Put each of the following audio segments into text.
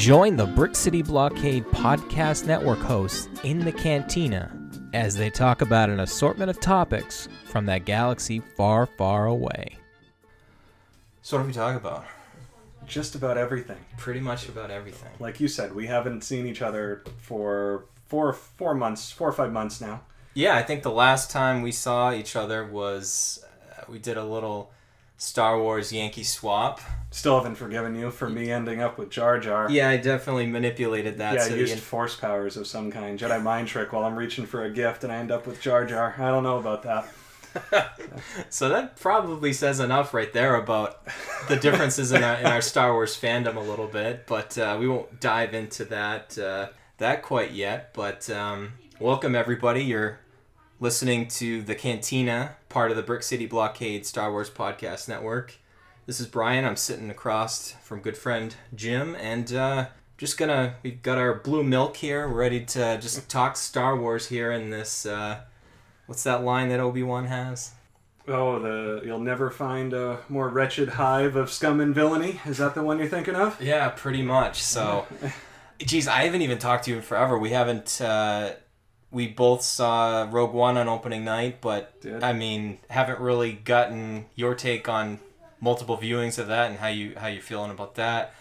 Join the Brick City Blockade Podcast Network hosts in the cantina as they talk about an assortment of topics from that galaxy far, far away. So what are we talking about? Just about everything. Pretty much about everything. Like you said, we haven't seen each other for four four months, four or five months now. Yeah, I think the last time we saw each other was uh, we did a little Star Wars Yankee swap. Still haven't forgiven you for me ending up with Jar Jar. Yeah, I definitely manipulated that. Yeah, so used the- force powers of some kind. Jedi mind trick while I'm reaching for a gift and I end up with Jar Jar. I don't know about that. so that probably says enough right there about the differences in our, in our Star Wars fandom a little bit. But uh, we won't dive into that uh, that quite yet. But um, welcome everybody. You're listening to the Cantina, part of the Brick City Blockade Star Wars Podcast Network. This is Brian. I'm sitting across from good friend Jim, and uh, just gonna we've got our blue milk here, ready to just talk Star Wars here in this. Uh, what's that line that Obi Wan has? Oh, the you'll never find a more wretched hive of scum and villainy. Is that the one you're thinking of? Yeah, pretty much. So, geez, I haven't even talked to you in forever. We haven't. Uh, we both saw Rogue One on opening night, but Did. I mean, haven't really gotten your take on multiple viewings of that and how you how you feeling about that.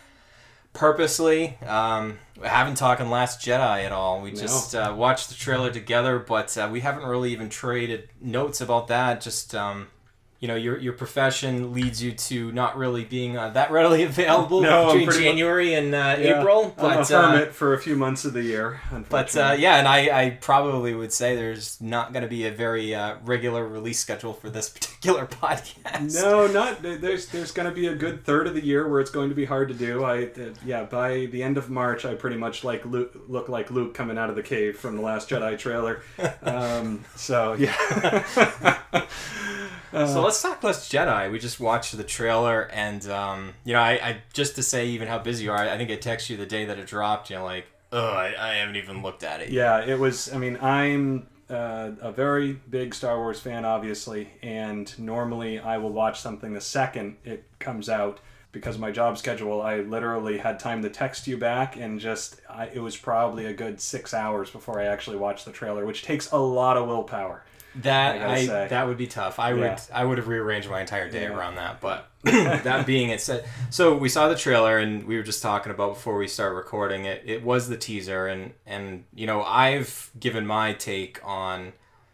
Purposely, um, I haven't talking Last Jedi at all. We No. just uh, watched the trailer together, but uh, we haven't really even traded notes about that. Just um, you know, your your profession leads you to not really being uh, that readily available No, between January and uh, Yeah, April. I'm a But uh, hermit for a few months of the year. but uh, yeah, and I, I probably would say there's not going to be a very uh, regular release schedule for this particular podcast. No, not there's. There's going to be a good third of the year where it's going to be hard to do. I uh, yeah. By the end of March, I pretty much like Luke, look like Luke coming out of the cave from the Last Jedi trailer. Um, so yeah. So let's talk Last Jedi. We just watched the trailer, and um, you know, I, I just to say even how busy you are, I think I texted you the day that it dropped. You know, like, oh, I, I haven't even looked at it. yet. Yeah, it was. I mean, I'm uh, a very big Star Wars fan, obviously, and normally I will watch something the second it comes out. Because of my job schedule, I literally had time to text you back, and just I, it was probably a good six hours before I actually watched the trailer, which takes a lot of willpower. That I I, that would be tough. I would I would have rearranged my entire day Yeah. around that. But that being it said, so we saw the trailer and we were just talking about before we start recording it. It was the teaser and and you know I've given my take on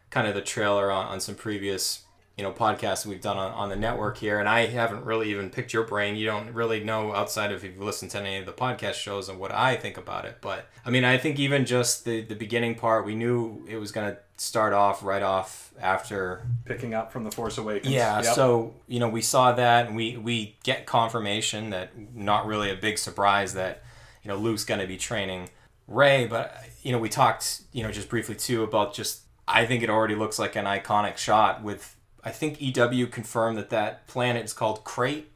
kind of the trailer on, on some previous you know podcasts we've done on, on the network here and I haven't really even picked your brain you don't really know outside of if you've listened to any of the podcast shows and what I think about it but I mean I think even just the the beginning part we knew it was gonna start off right off after Picking up from the Force Awakens. yeah Yep. so you know we saw that and we we get confirmation that not really a big surprise that you know Luke's gonna be training Rey but you know we talked you know just briefly too about just I think it already looks like an iconic shot with I think EW confirmed that that planet is called Crait.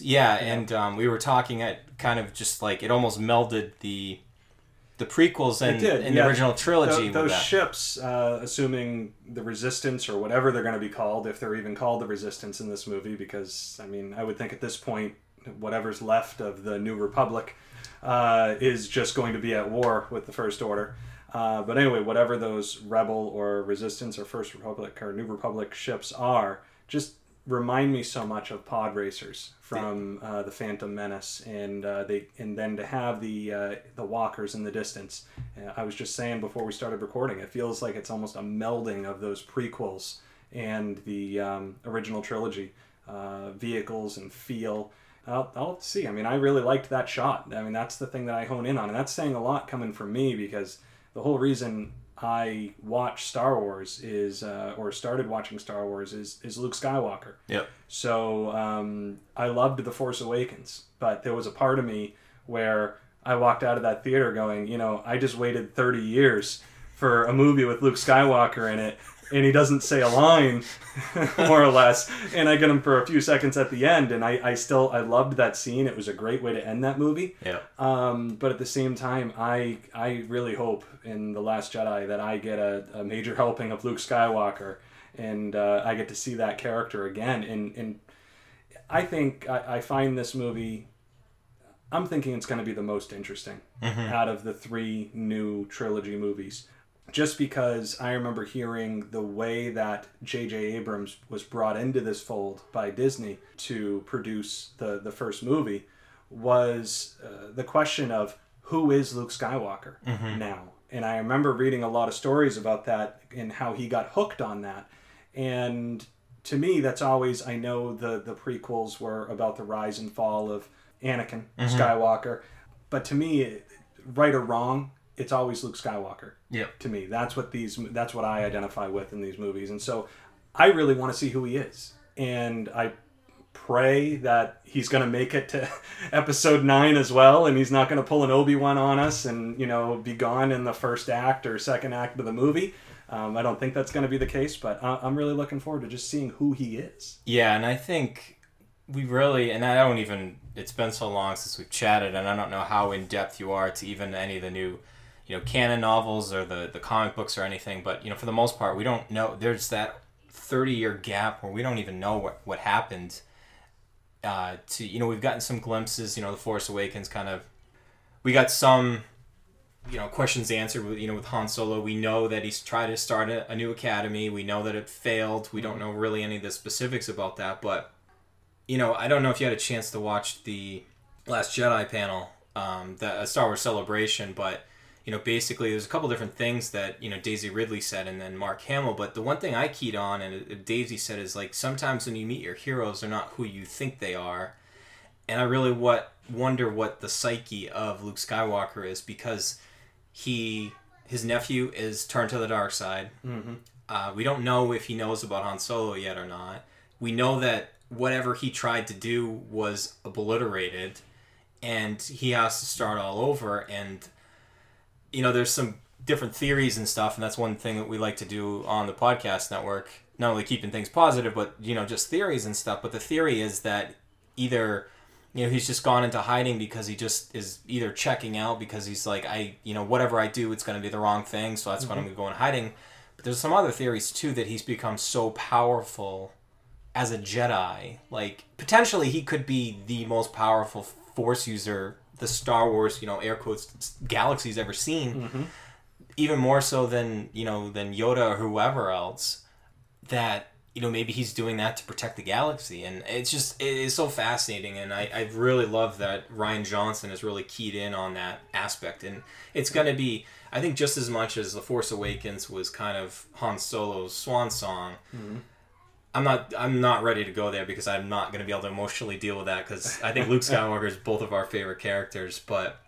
Yeah, and um, we were talking at kind of just like it almost melded the the prequels and, yeah. the original trilogy with those that. ships, uh, assuming the Resistance or whatever they're going to be called, if they're even called the Resistance in this movie, because I mean, I would think at this point, whatever's left of the New Republic uh, is just going to be at war with the First Order. Uh, but anyway, whatever those Rebel or Resistance or First Republic or New Republic ships are, just remind me so much of pod racers from uh, the Phantom Menace, and uh, they and then to have the uh, the walkers in the distance. Uh, I was just saying before we started recording, it feels like it's almost a melding of those prequels and the um, original trilogy uh, vehicles and feel. I'll, I'll see. I mean, I really liked that shot. I mean, that's the thing that I hone in on, and that's saying a lot coming from me because the whole reason I watch Star Wars is, uh, or started watching Star Wars is, is Luke Skywalker. Yep. So um, I loved The Force Awakens, but there was a part of me where I walked out of that theater going, you know, I just waited 30 years for a movie with Luke Skywalker in it, and he doesn't say a line, more or less. And I get him for a few seconds at the end, and I, I still I loved that scene. It was a great way to end that movie. Yeah. Um, but at the same time, I I really hope in the Last Jedi that I get a, a major helping of Luke Skywalker, and uh, I get to see that character again. And and I think I, I find this movie. I'm thinking it's going to be the most interesting Mm-hmm. out of the three new trilogy movies. Just because I remember hearing the way that J.J. Abrams was brought into this fold by Disney to produce the, the first movie was uh, the question of who is Luke Skywalker now? And I remember reading a lot of stories about that and how he got hooked on that. And to me, that's always I know the the prequels were about the rise and fall of Anakin Skywalker, but to me, right or wrong, it's always Luke Skywalker. Yep. To me, that's what these that's what I identify with in these movies, and so I really want to see who he is, and I pray that he's going to make it to episode 9 as well and he's not going to pull an obi-wan on us and you know be gone in the first act or second act of the movie um, i don't think that's going to be the case but I- i'm really looking forward to just seeing who he is Yeah, and I think we really, and I don't even, it's been so long since we've chatted, and I don't know how in depth you are to even any of the new, you know, canon novels or the, the comic books or anything, but, you know, for the most part, we don't know. There's that 30 year gap where we don't even know what, what happened. Uh, to, you know, we've gotten some glimpses, you know, The Force Awakens kind of, we got some you know questions answered with you know with Han Solo. We know that he's tried to start a, a new academy. We know that it failed. We don't know really any of the specifics about that, but you know I don't know if you had a chance to watch the Last Jedi panel, um, the a Star Wars Celebration, but you know basically there's a couple different things that you know Daisy Ridley said and then Mark Hamill. But the one thing I keyed on and uh, Daisy said is like sometimes when you meet your heroes, they're not who you think they are and I really what wonder what the psyche of Luke Skywalker is because he his nephew is turned to the dark side. Mm-hmm. Uh, we don't know if he knows about Han Solo yet or not. We know that whatever he tried to do was obliterated, and he has to start all over. And you know, there's some different theories and stuff, and that's one thing that we like to do on the podcast network. Not only keeping things positive, but you know, just theories and stuff. But the theory is that either you know he's just gone into hiding because he just is either checking out because he's like i you know whatever i do it's going to be the wrong thing so that's when i'm mm-hmm. going to go in hiding but there's some other theories too that he's become so powerful as a jedi like potentially he could be the most powerful force user the star wars you know air quotes galaxy's ever seen mm-hmm. even more so than you know than yoda or whoever else that you know maybe he's doing that to protect the galaxy. And it's just it is so fascinating. And I, I really love that Rian Johnson has really keyed in on that aspect. And it's going to be i think just as much as the force awakens was kind of han solo's swan song mm-hmm. I'm not i'm not ready to go there because i'm not going to be able to emotionally deal with that because i think luke skywalker is both of our favorite characters but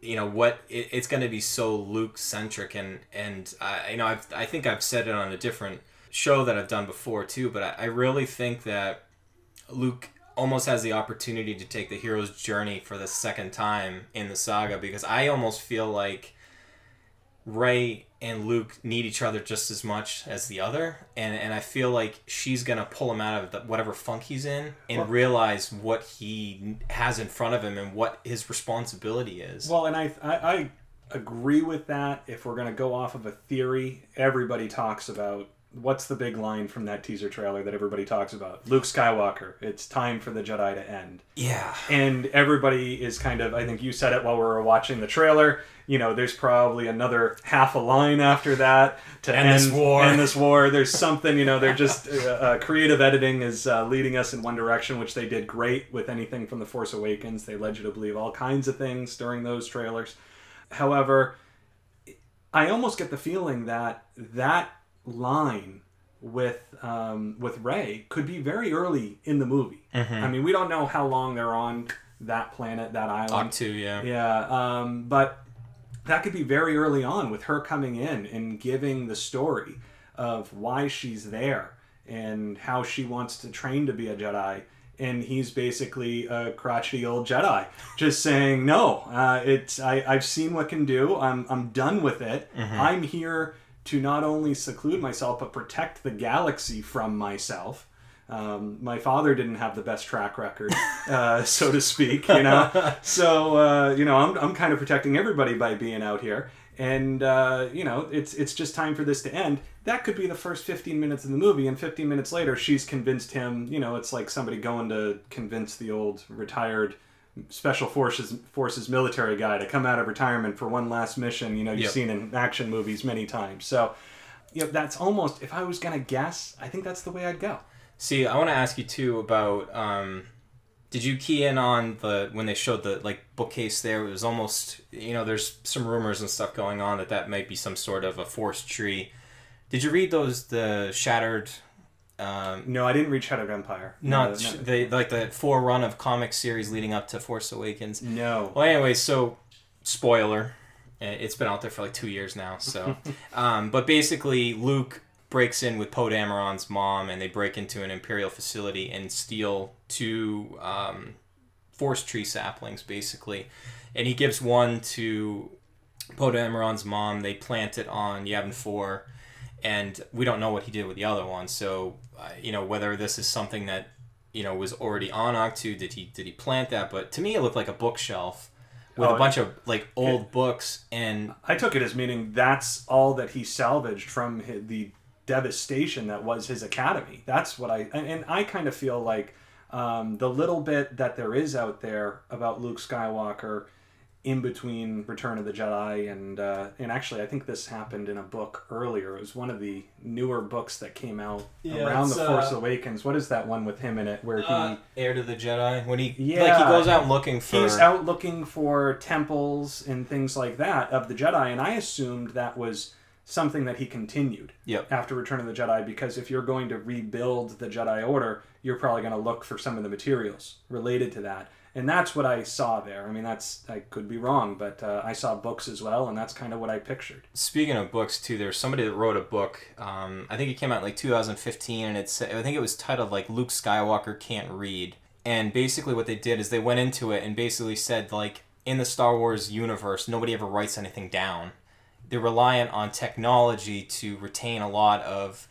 you know what it, it's going to be so luke centric and and i you know I've, i think i've said it on a different show that i've done before too but I, I really think that luke almost has the opportunity to take the hero's journey for the second time in the saga because i almost feel like Rey and luke need each other just as much as the other and and i feel like she's gonna pull him out of the, whatever funk he's in and Well- realize what he has in front of him and what his responsibility is. Well and i i, I agree with that. If we're going to go off of a theory everybody talks about what's the big line from that teaser trailer that everybody talks about? Luke skywalker. It's time for the jedi to end. Yeah. And everybody is kind of i think you said it while we were watching the trailer you know there's probably another half a line after that to End end this war. end this war. There's something you know they're just uh, uh, creative editing is uh, leading us in one direction which they did great with anything from the force awakens. They led you to believe all kinds of things during those trailers. However i almost get the feeling that that line with um, with Rey could be very early in the movie. I mean, we don't know how long they're on that planet, that island. To yeah Yeah, um, but that could be very early on with her coming in and giving the story of why she's there and how she wants to train to be a Jedi. And he's basically a crotchety old Jedi, just saying, "No, uh, it's I, I've seen what can do. I'm I'm done with it. I'm here to not only seclude myself but protect the galaxy from myself." Um, my father didn't have the best track record, uh, so to speak, you know. so uh, you know, I'm, I'm kind of protecting everybody by being out here, and uh, you know, it's it's just time for this to end. That could be the first 15 minutes of the movie, and 15 minutes later, she's convinced him. You know, it's like somebody going to convince the old retired special forces forces military guy to come out of retirement for one last mission. You know, you've Yep. seen in action movies many times. So, you know, that's almost. If I was gonna guess, I think that's the way I'd go. See, I want to ask you too about. Um, did you key in on the when they showed the like bookcase there? It was almost you know there's some rumors and stuff going on that that might be some sort of a Force tree. Did you read those the shattered? Um, No, I didn't read Shattered Empire. not no, sh the like the four run of comic series leading up to Force Awakens. no. Well, anyway, so spoiler, eh, it's been out there for like two years now. So, um, but basically, Luke breaks in with Poe Dameron's mom, and they break into an Imperial facility and steal two um, Force tree saplings, basically, and he gives one to Poe Dameron's mom. They plant it on Yavin Four, and we don't know what he did with the other one. So, you know, whether this is something that you know was already on Ahch-To, did he did he plant that? But to me, it looked like a bookshelf with Oh, a bunch of like old books and I took it as meaning that's all that he salvaged from hi the devastation that was his academy. That's what I and, and I kind of feel like um, the little bit that there is out there about Luke Skywalker in between Return of the Jedi and uh, and actually I think this happened in a book earlier. It was one of the newer books that came out Yeah, around the Force uh, Awakens. What is that one with him in it where he uh, Heir to the Jedi when he yeah, like he goes out looking for He's out looking for temples and things like that of the Jedi, and I assumed that was something that he continued Yep. after Return of the Jedi because if you're going to rebuild the Jedi Order, you're probably going to look for some of the materials related to that. And that's what I saw there. I mean, that's I could be wrong, but uh, I saw books as well, and that's kind of what I pictured. Speaking of books too, there's somebody that wrote a book. Um, I think it came out in like 2015, and it's I think it was titled like Luke Skywalker can't read. And basically, what they did is they went into it and basically said like in the Star Wars universe, nobody ever writes anything down. They're reliant on technology to retain a lot of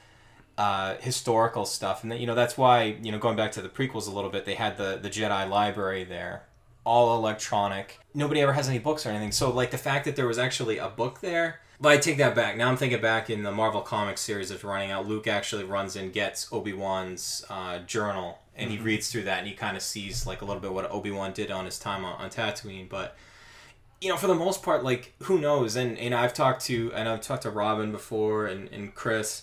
uh, historical stuff, and that, you know that's why you know going back to the prequels a little bit, they had the the Jedi library there, all electronic. Nobody ever has any books or anything. So like the fact that there was actually a book there. But I take that back. Now I'm thinking back in the Marvel Comics series that's running out. Luke actually runs and gets Obi Wan's uh, journal, and he reads through that, and he kind of sees like a little bit what Obi Wan did on his time on, on Tatooine. But you know, for the most part, like who knows? And and I've talked to and I've talked to Robin before and, and Chris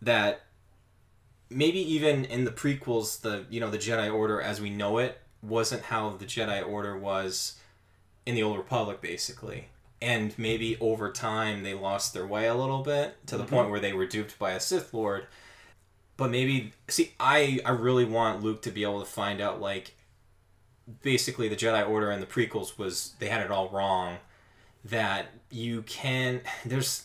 that maybe even in the prequels, the you know the Jedi Order as we know it wasn't how the Jedi Order was in the Old Republic, basically. And maybe over time they lost their way a little bit to the mm-hmm. point where they were duped by a Sith Lord. But maybe see, I I really want Luke to be able to find out like basically the Jedi Order and the prequels was they had it all wrong. That you can there's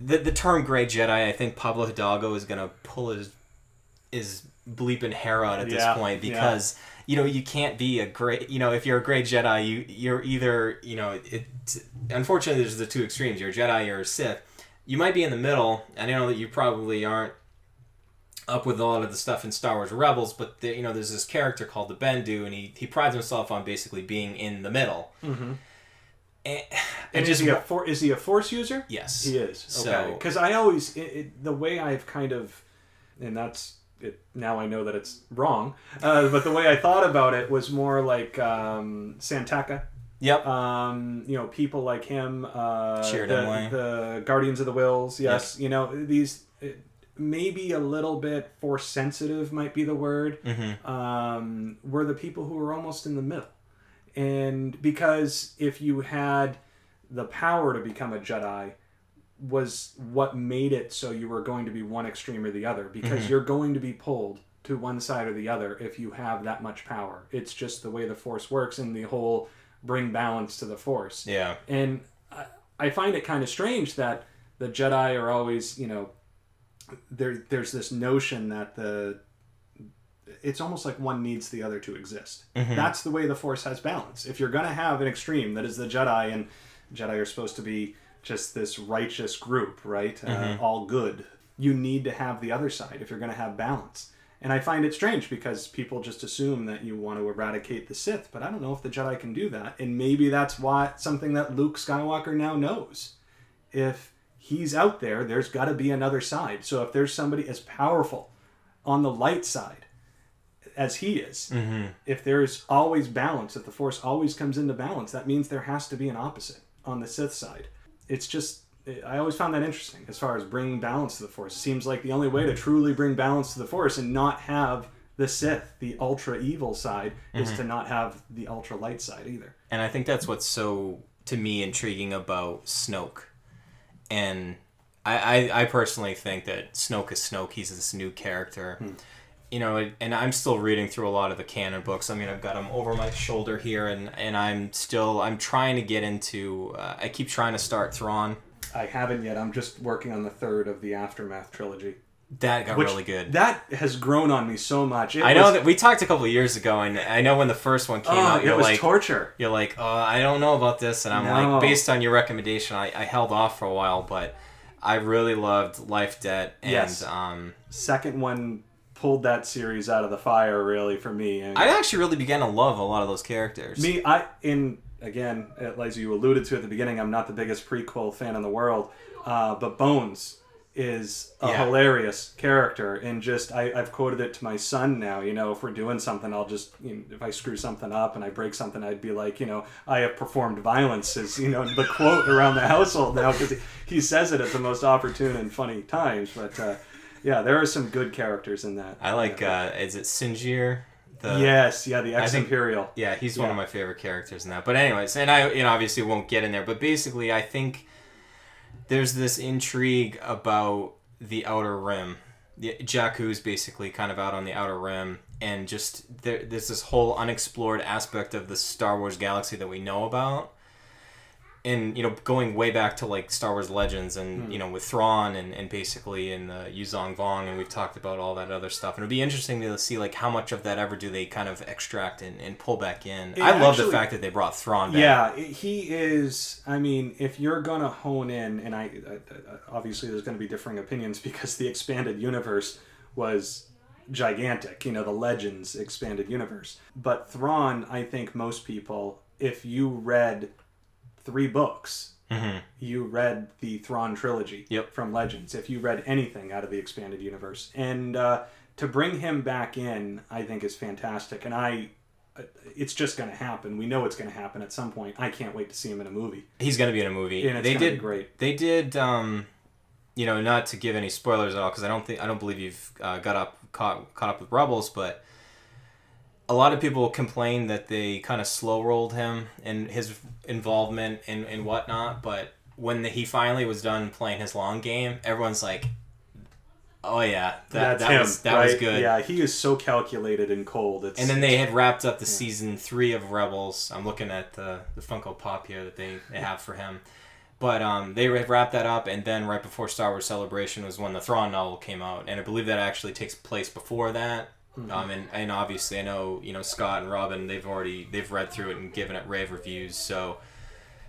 the the term Gray Jedi. I think Pablo Hidalgo is gonna pull his his bleeping hair out at this Yeah, point yeah. because you know you can't be a great you know if you're a great Jedi you you're either you know it unfortunately there's the two extremes you're a Jedi or a Sith. You might be in the middle. and I know that you probably aren't up with a lot of the stuff in Star Wars Rebels, but the, you know, there's this character called the Bendu, and he, he prides himself on basically being in the middle. Mm-hmm. And, And is he a for, is he a Force user? yes, He is. Okay. Because I always it, it, the way I've kind of, and that's it. Now I know that it's wrong. Uh, but the way I thought about it was more like um, Santaka. Yep. Um, you know, people like him. Uh, the, the Guardians of the Whills. Yes. You know these. Maybe a little bit force sensitive might be the word. Mm-hmm. Um, were the people who were almost in the middle, and because if you had the power to become a Jedi was what made it so you were going to be one extreme or the other because mm-hmm. you're going to be pulled to one side or the other if you have that much power. It's just the way the force works and the whole bring balance to the force. Yeah. And I, I find it kind of strange that the Jedi are always, you know, there there's this notion that the it's almost like one needs the other to exist. That's the way the Force has balance. If you're going to have an extreme that is the Jedi, and Jedi are supposed to be just this righteous group, right? Uh, all good. You need to have the other side if you're going to have balance. And I find it strange because people just assume that you want to eradicate the Sith, but I don't know if the Jedi can do that. And maybe that's why something that Luke Skywalker now knows. If he's out there, there's got to be another side. So if there's somebody as powerful on the light side as he is. Mm-hmm. If there's always balance, if the Force always comes into balance, that means there has to be an opposite on the Sith side. It's just I always found that interesting as far as bringing balance to the Force. It seems like the only way to truly bring balance to the Force and not have the Sith, the ultra evil side, is Mm-hmm. to not have the ultra light side either. And I think that's what's so to me intriguing about Snoke. And I, I, I personally think that Snoke is Snoke. He's this new character. Hmm. You know, and I'm still reading through a lot of the canon books. I mean, I've got them over my shoulder here, and, and I'm still I'm trying to get into. Uh, I keep trying to start Thrawn. I haven't yet. I'm just working on the third of the Aftermath trilogy. That got Which- really good. That has grown on me so much. It I know was- that we talked a couple of years ago, and I know when the first one came Oh, out, you're it was like, torture. you're like, oh, I don't know about this, and I'm No. like, based on your recommendation, I, I held off for a while, but I really loved Life Debt, and Yes. um, Second one pulled that series out of the fire, really, for me. And I actually really began to love a lot of those characters. Me, I in again, as you alluded to at the beginning, I'm not the biggest prequel fan in the world, uh, but Bones is a Yeah. hilarious character, and just I, I've quoted it to my son now. You know, if we're doing something, I'll just you know, if I screw something up and I break something, I'd be like, you know, I have performed violence is you know the quote around the household now because he, he says it at the most opportune and funny times. But uh, yeah, there are some good characters in that. I like, Yeah. uh, is it Sinjir? The, yes, yeah, the ex Imperial. Yeah, he's one of my favorite characters in that. But anyways, and I you know obviously won't get in there, but basically I think there's this intrigue about the outer rim. The, Jakku's basically kind of out on the outer rim, and just there, there's this whole unexplored aspect of the Star Wars galaxy that we know about. And you know, going way back to like Star Wars Legends, and hmm. you know, with Thrawn, and, and basically in the Yuuzhan Vong, and we've talked about all that other stuff. And it'd be interesting to see like how much of that ever do they kind of extract and, and pull back in. It I love the fact that they brought Thrawn back. Yeah, he is. I mean, if you're gonna hone in, and I, I I- obviously there's going to be differing opinions because the expanded universe was gigantic. You know, the Legends expanded universe. But Thrawn, I think most people, if you read three books, Mhm. you read the Thrawn trilogy Yep. from Legends. If you read anything out of the expanded universe, and uh, to bring him back in, I think is fantastic. And I, uh, it's just going to happen. We know it's going to happen at some point. I can't wait to see him in a movie. He's gonna be in a movie. And they did great. They did. Um, you know, not to give any spoilers at all, because I don't think I don't believe you've uh, got up caught caught up with Rebels, but a lot of people complain that they kind of slow rolled him and his involvement and and whatnot. But when the, he finally was done playing his long game, everyone's like, "Oh yeah, that That's that him. was that was good." Yeah, he is so calculated and cold. It's, And then they had wrapped up the season three of Rebels. I'm looking at the, the Funko Pop here that they, they have for him. But um, they wrapped that up, and then right before Star Wars Celebration was when the Thrawn novel came out, and I believe that actually takes place before that. Um, and, and obviously, I know you know Scott and Robin. They've already they've read through it and given it rave reviews. So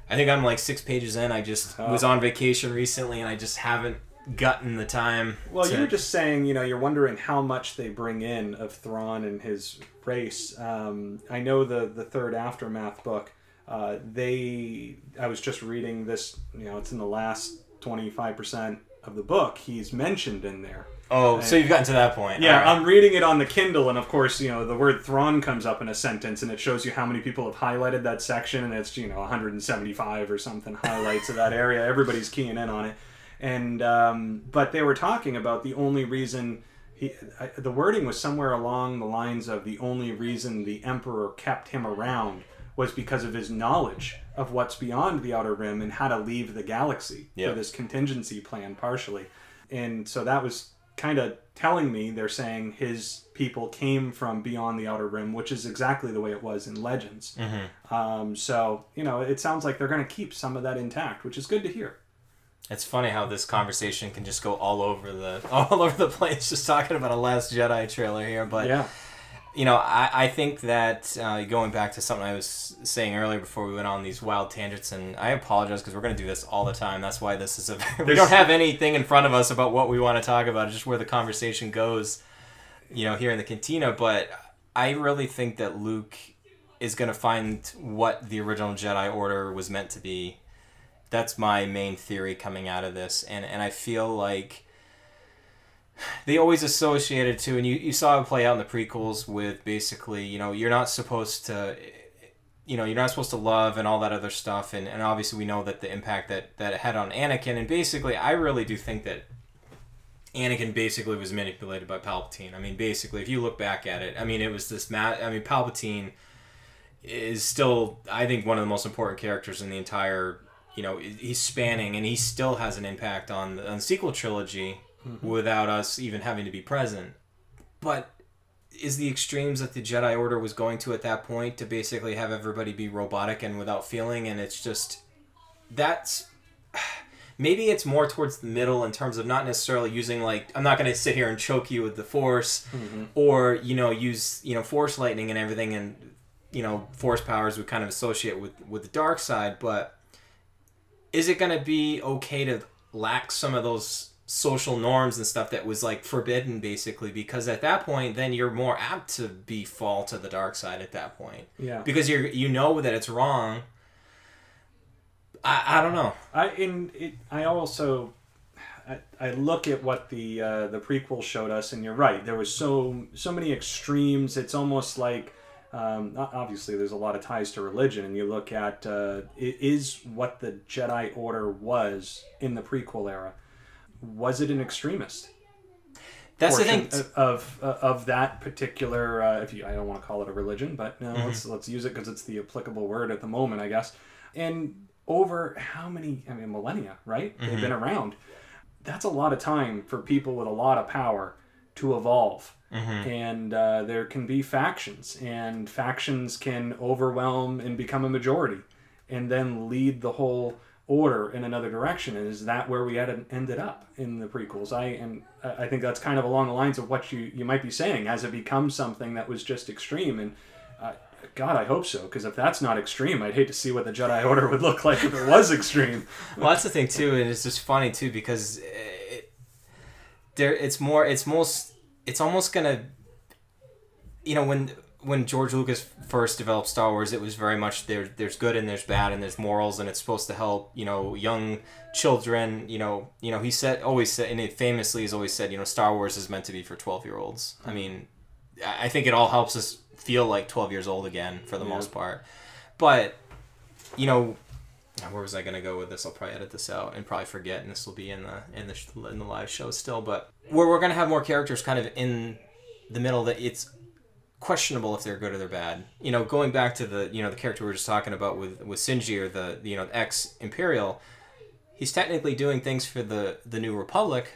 I think I'm like six pages in. I just was on vacation recently, and I just haven't gotten the time. Well, to- you were just saying, you know, you're wondering how much they bring in of Thrawn and his race. Um, I know the the third aftermath book. Uh, they, I was just reading this. You know, it's in the last twenty five percent of the book. He's mentioned in there. Oh, so you've gotten to that point. Yeah, right. I'm reading it on the Kindle, and of course, you know, the word Thrawn comes up in a sentence, and it shows you how many people have highlighted that section, and it's, you know, 175 or something highlights of that area. Everybody's keying in on it. And, um, but they were talking about the only reason. He, I, the wording was somewhere along the lines of the only reason the Emperor kept him around was because of his knowledge of what's beyond the Outer Rim and how to leave the galaxy Yeah. for this contingency plan, partially. And so that was kind of telling me they're saying his people came from beyond the outer rim, which is exactly the way it was in Legends. Um, so you know, it sounds like they're going to keep some of that intact, which is good to hear. It's funny how this conversation can just go all over the all over the place, just talking about a Last Jedi trailer here. But yeah, you know, I, I think that uh, going back to something I was saying earlier before we went on these wild tangents, and I apologize because we're going to do this all the time. That's why this is a we don't have anything in front of us about what we want to talk about. It's just where the conversation goes, you know, here in the cantina. But I really think that Luke is going to find what the original Jedi Order was meant to be. That's my main theory coming out of this, and and I feel like they always associated to, and you, you saw it play out in the prequels with basically, you know, you're not supposed to, you know, you're not supposed to love and all that other stuff, and, and obviously we know that the impact that that it had on Anakin, and basically, I really do think that Anakin basically was manipulated by Palpatine. I mean, basically, if you look back at it, I mean, it was this mat. I mean, Palpatine is still, I think, one of the most important characters in the entire. You know, he's spanning, and he still has an impact on the, on the sequel trilogy mm-hmm. without us even having to be present. But is the extremes that the Jedi Order was going to at that point to basically have everybody be robotic and without feeling, and it's just that's maybe it's more towards the middle in terms of not necessarily using like I'm not going to sit here and choke you with the force mm-hmm. or you know use you know force lightning and everything and you know force powers would kind of associate with with the dark side but is it going to be okay to lack some of those social norms and stuff that was like forbidden basically because at that point then you're more apt to be fall to the dark side at that point yeah because you're you know that it's wrong I, I don't know. I in it, I also I, I look at what the uh, the prequel showed us, and you're right. There was so so many extremes. It's almost like um, obviously there's a lot of ties to religion, and you look at uh, is what the Jedi Order was in the prequel era. Was it an extremist? That's the thing of of, of that particular. Uh, if you, I don't want to call it a religion, but no, mm-hmm. let's let's use it because it's the applicable word at the moment, I guess. And over how many, I mean, millennia, right? Mm-hmm. They've been around. That's a lot of time for people with a lot of power to evolve. Mm-hmm. And uh, there can be factions, and factions can overwhelm and become a majority, and then lead the whole order in another direction. And is that where we had ended up in the prequels? I and I think that's kind of along the lines of what you you might be saying. Has it become something that was just extreme? And uh, God, I hope so. Because if that's not extreme, I'd hate to see what the Jedi Order would look like if it was extreme. well, that's the thing too, and it's just funny too because it, there, it's more, it's most, it's almost gonna, you know, when when George Lucas first developed Star Wars, it was very much there. There's good and there's bad and there's morals, and it's supposed to help, you know, young children. You know, you know, he said always said, and it famously has always said, you know, Star Wars is meant to be for twelve year olds. I hmm. mean, I think it all helps us feel like 12 years old again for the yeah. most part. But, you know, where was I going to go with this? I'll probably edit this out and probably forget, and this will be in the in the in the live show still. But where we're going to have more characters kind of in the middle that it's questionable if they're good or they're bad. You know, going back to the you know the character we were just talking about with with Sinji or the you know ex Imperial, he's technically doing things for the the New Republic,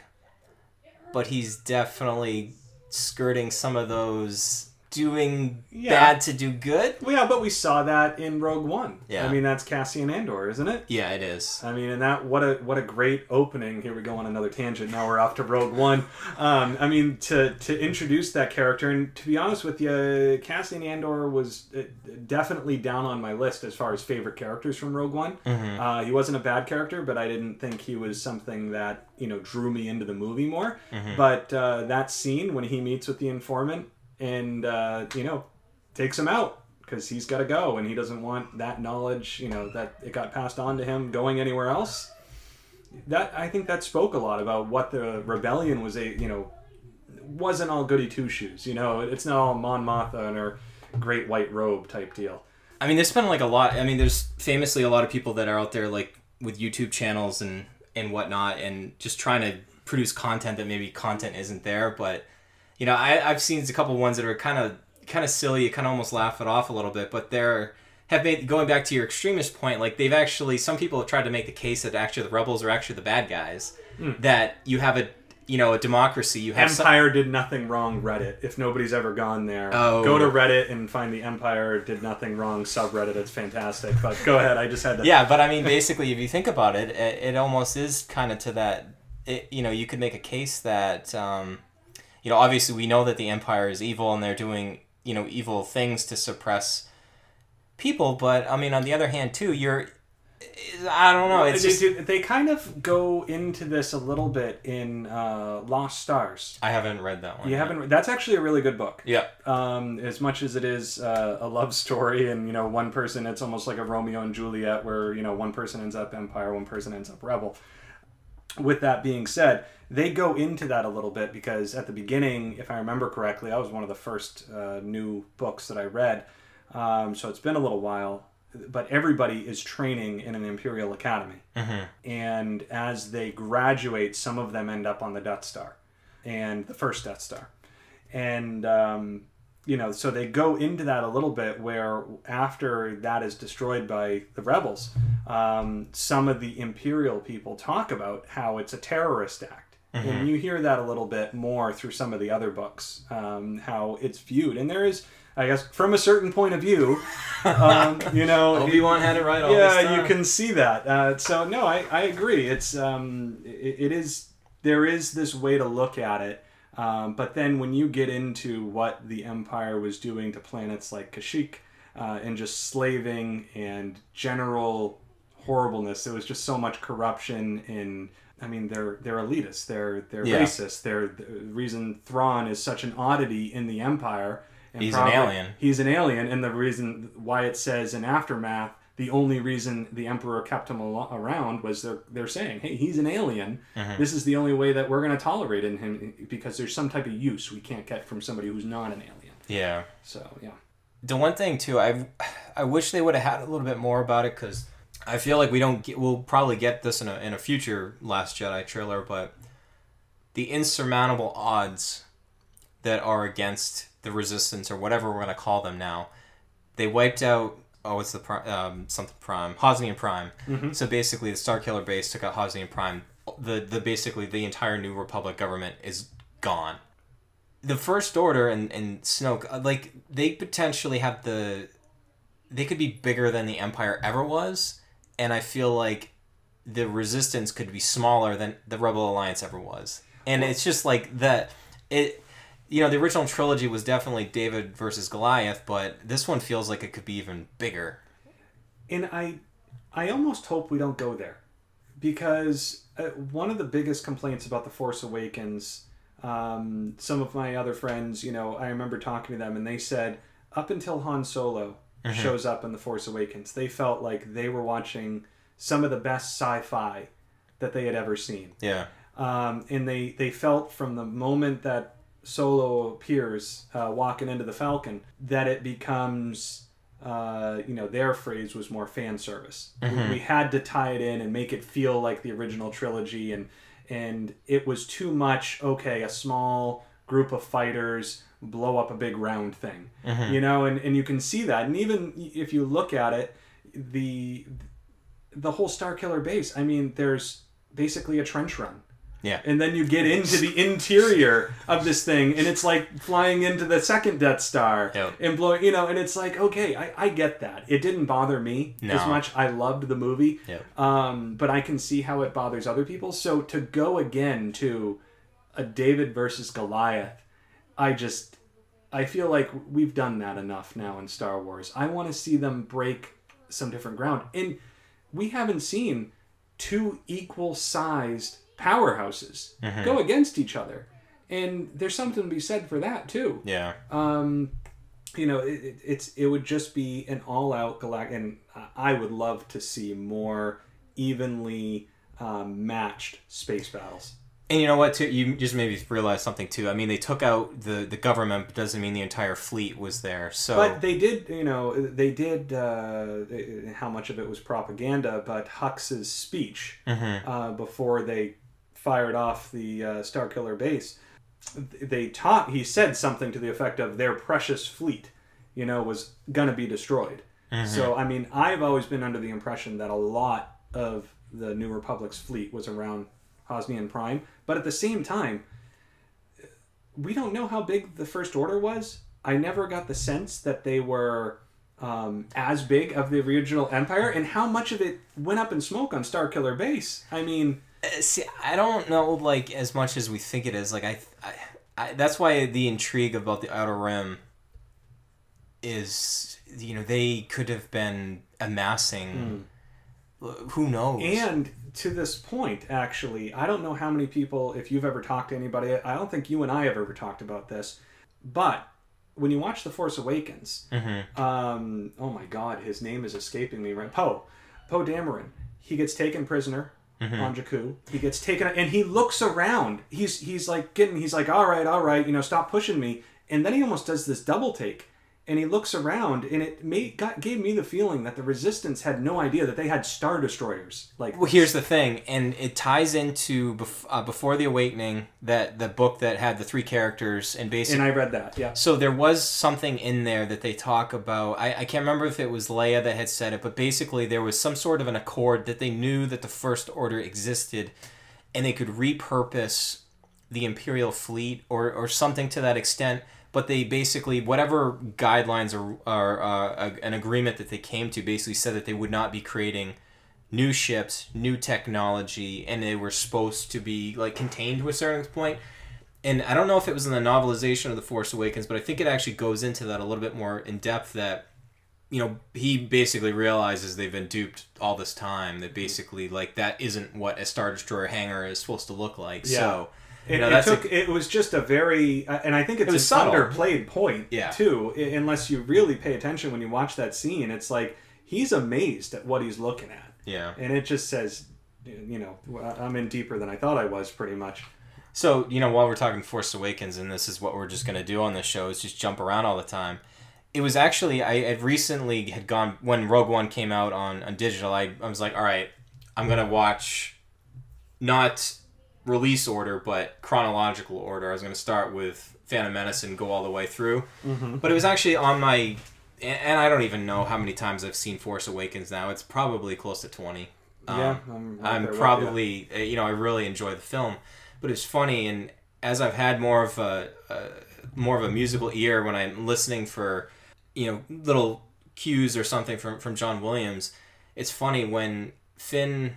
but he's definitely skirting some of those doing yeah. bad to do good. Well, yeah, but we saw that in Rogue One. Yeah, I mean that's Cassian Andor, isn't it? Yeah, it is. I mean, and that what a what a great opening. Here we go on another tangent. Now we're off to Rogue One. Um, I mean, to to introduce that character, and to be honest with you, Cassian Andor was uh, definitely down on my list as far as favorite characters from Rogue One. Mm-hmm. Uh, he wasn't a bad character, but I didn't think he was something that you know drew me into the movie more. Mm-hmm. But uh, that scene when he meets with the informant and uh, you know takes him out because he's got to go and he doesn't want that knowledge you know that it got passed on to him going anywhere else. That i think that spoke a lot about what the rebellion was a you know wasn't all goody two shoes you know? It's not all mon mothma and her great white robe type deal. I mean there's been like a lot i mean there's famously a lot of people that are out there like with youtube channels and and whatnot and just trying to produce content that maybe content isn't there but you know, I, I've seen a couple ones that are kind of kind of silly. You kind of almost laugh it off a little bit, but they're have made going back to your extremist point. Like they've actually some people have tried to make the case that actually the rebels are actually the bad guys. Mm. That you have a you know a democracy. You have Empire some... did nothing wrong. Reddit. If nobody's ever gone there, oh. go to Reddit and find the Empire did nothing wrong subreddit. It's fantastic. But go ahead. I just had to. Yeah, but I mean, basically, if you think about it, it, it almost is kind of to that. It, you know, you could make a case that. Um, you know, obviously we know that the Empire is evil and they're doing, you know, evil things to suppress people. But I mean, on the other hand, too, you're I don't know. It's just... they kind of go into this a little bit in uh, Lost Stars. I haven't read that one. You yet. haven't. That's actually a really good book. Yeah. Um, as much as it is uh, a love story, and you know, one person, it's almost like a Romeo and Juliet, where you know, one person ends up Empire, one person ends up Rebel. With that being said, they go into that a little bit because at the beginning, if I remember correctly, I was one of the first uh, new books that I read. Um, so it's been a little while, but everybody is training in an Imperial Academy. Mm-hmm. And as they graduate, some of them end up on the Death Star and the first Death Star. And, um, you know, so they go into that a little bit where after that is destroyed by the rebels, um, some of the Imperial people talk about how it's a terrorist act. And you hear that a little bit more through some of the other books, um, how it's viewed. And there is, I guess, from a certain point of view, um, you know, Obi Wan had it right all this yeah, you can see that. Uh, so no, I, I agree. It's um, it, it is there is this way to look at it. Um, but then when you get into what the Empire was doing to planets like Kashyyyk, uh, and just slaving and general horribleness, there was just so much corruption in. I mean, they're they're elitists. They're they're Yeah. racist. They're the reason Thrawn is such an oddity in the Empire. And He's an alien. He's an alien, and the reason why it says in aftermath the only reason the emperor kept him al- around was they're they're saying, hey, he's an alien. Mm-hmm. This is the only way that we're going to tolerate in him because there's some type of use we can't get from somebody who's not an alien. yeah. So yeah, the one thing too, I I wish they would have had a little bit more about it because I feel like we don't get, we'll probably get this in a in a future Last Jedi trailer, but the insurmountable odds that are against the Resistance or whatever we're gonna call them now, they wiped out. Oh, it's the pri- um, something Prime, Hosnian Prime. So basically, the Star Killer base took out Hosnian Prime. The the basically the entire New Republic government is gone the first order and, and snoke uh, like they potentially have the they could be bigger than the empire ever was and i feel like the resistance could be smaller than the rebel alliance ever was and it's just like that it you know the original trilogy was definitely david versus goliath but this one feels like it could be even bigger and I I almost hope we don't go there because uh, one of the biggest complaints about the Force Awakens. Um, some of my other friends, you know, I remember talking to them, and they said up until Han Solo shows up in the Force Awakens, they felt like they were watching some of the best sci-fi that they had ever seen. yeah um, and they they felt from the moment that Solo appears uh, walking into the Falcon that it becomes uh, you know their phrase was more fan service. We had to tie it in and make it feel like the original trilogy, and and it was too much. Okay, a small group of fighters blow up a big round thing, you know, and, and you can see that. And even if you look at it, the the whole Star Killer base. I mean, there's basically a trench run yeah. And then you get into the interior of this thing and it's like flying into the second death star Yep. and blowing you know and it's like okay I, I get that. It didn't bother me as much. I loved the movie. Yep. um, but i can see how it bothers other people. So to go again to a david versus goliath i just i feel like we've done that enough now in star wars. I want to see them break some different ground. And we haven't seen two equal sized powerhouses go against each other and there's something to be said for that too yeah um you know it, it- it's it would just be an all out galactic and i would love to see more evenly um, matched space battles And you know what? Too, you just maybe me realize something too. I mean, they took out the the government, but doesn't mean the entire fleet was there. So But they did, you know, they did. Uh, how much of it was propaganda? But Hux's speech uh, before they fired off the uh, Star Killer base, they taught. He said something to the effect of their precious fleet, you know, was gonna be destroyed. So I mean, I've always been under the impression that a lot of the New Republic's fleet was around Hosnian Prime, but at the same time, we don't know how big the First Order was. I never got the sense that they were um, as big of the original Empire, and how much of it went up in smoke on Star Killer Base. I mean, Uh, see, I don't know like as much as we think it is. Like I, I, I that's why the intrigue about the Outer Rim is, you know, they could have been amassing. Hmm. Who knows? and to this point, actually, I don't know how many people, if you've ever talked to anybody, I don't think you and I have ever talked about this, but when you watch The Force Awakens, mm-hmm. um, oh my God, his name is escaping me right. Poe, Poe Dameron, he gets taken prisoner mm-hmm. on Jakku. He gets taken, and he looks around. He's he's like getting. He's like, all right, all right, you know, stop pushing me. And then he almost does this double take and he looks around and it made got, gave me the feeling that the resistance had no idea that they had star destroyers like well here's the thing and it ties into bef- uh, before the awakening that the book that had the three characters and basically and i read that yeah. So there was something in there that they talk about. I, I can't remember if it was leia that had said it but basically there was some sort of an accord that they knew that the first order existed and they could repurpose the imperial fleet or, or something to that extent but they basically whatever guidelines or, or uh, an agreement that they came to basically said that they would not be creating new ships, new technology, and they were supposed to be like contained to a certain point. And I don't know if it was in the novelization of The Force Awakens, but I think it actually goes into that a little bit more in depth that you know, he basically realizes they've been duped all this time. That basically, like, that isn't what a Star Destroyer hangar is supposed to look like. Yeah. So, it, it took. A, it was just a very, uh, and I think it's it an underplayed point yeah. too. Unless you really pay attention when you watch that scene, it's like he's amazed at what he's looking at. Yeah, and it just says, you know, I'm in deeper than I thought I was, pretty much. So you know, while we're talking Force Awakens, and this is what we're just gonna do on this show is just jump around all the time. It was actually I had recently had gone when Rogue One came out on on digital. I I was like, all right, I'm gonna watch not release order, but chronological order. I was going to start with Phantom Menace and go all the way through. Mm-hmm. But it was actually on my, and I don't even know how many times I've seen Force Awakens now. It's probably close to twenty. Yeah, um, I'm, I'm probably you. Uh, you know I really enjoy the film, but it's funny and as I've had more of a, a more of a musical ear when I'm listening for you know little cues or something from from John Williams. It's funny when Finn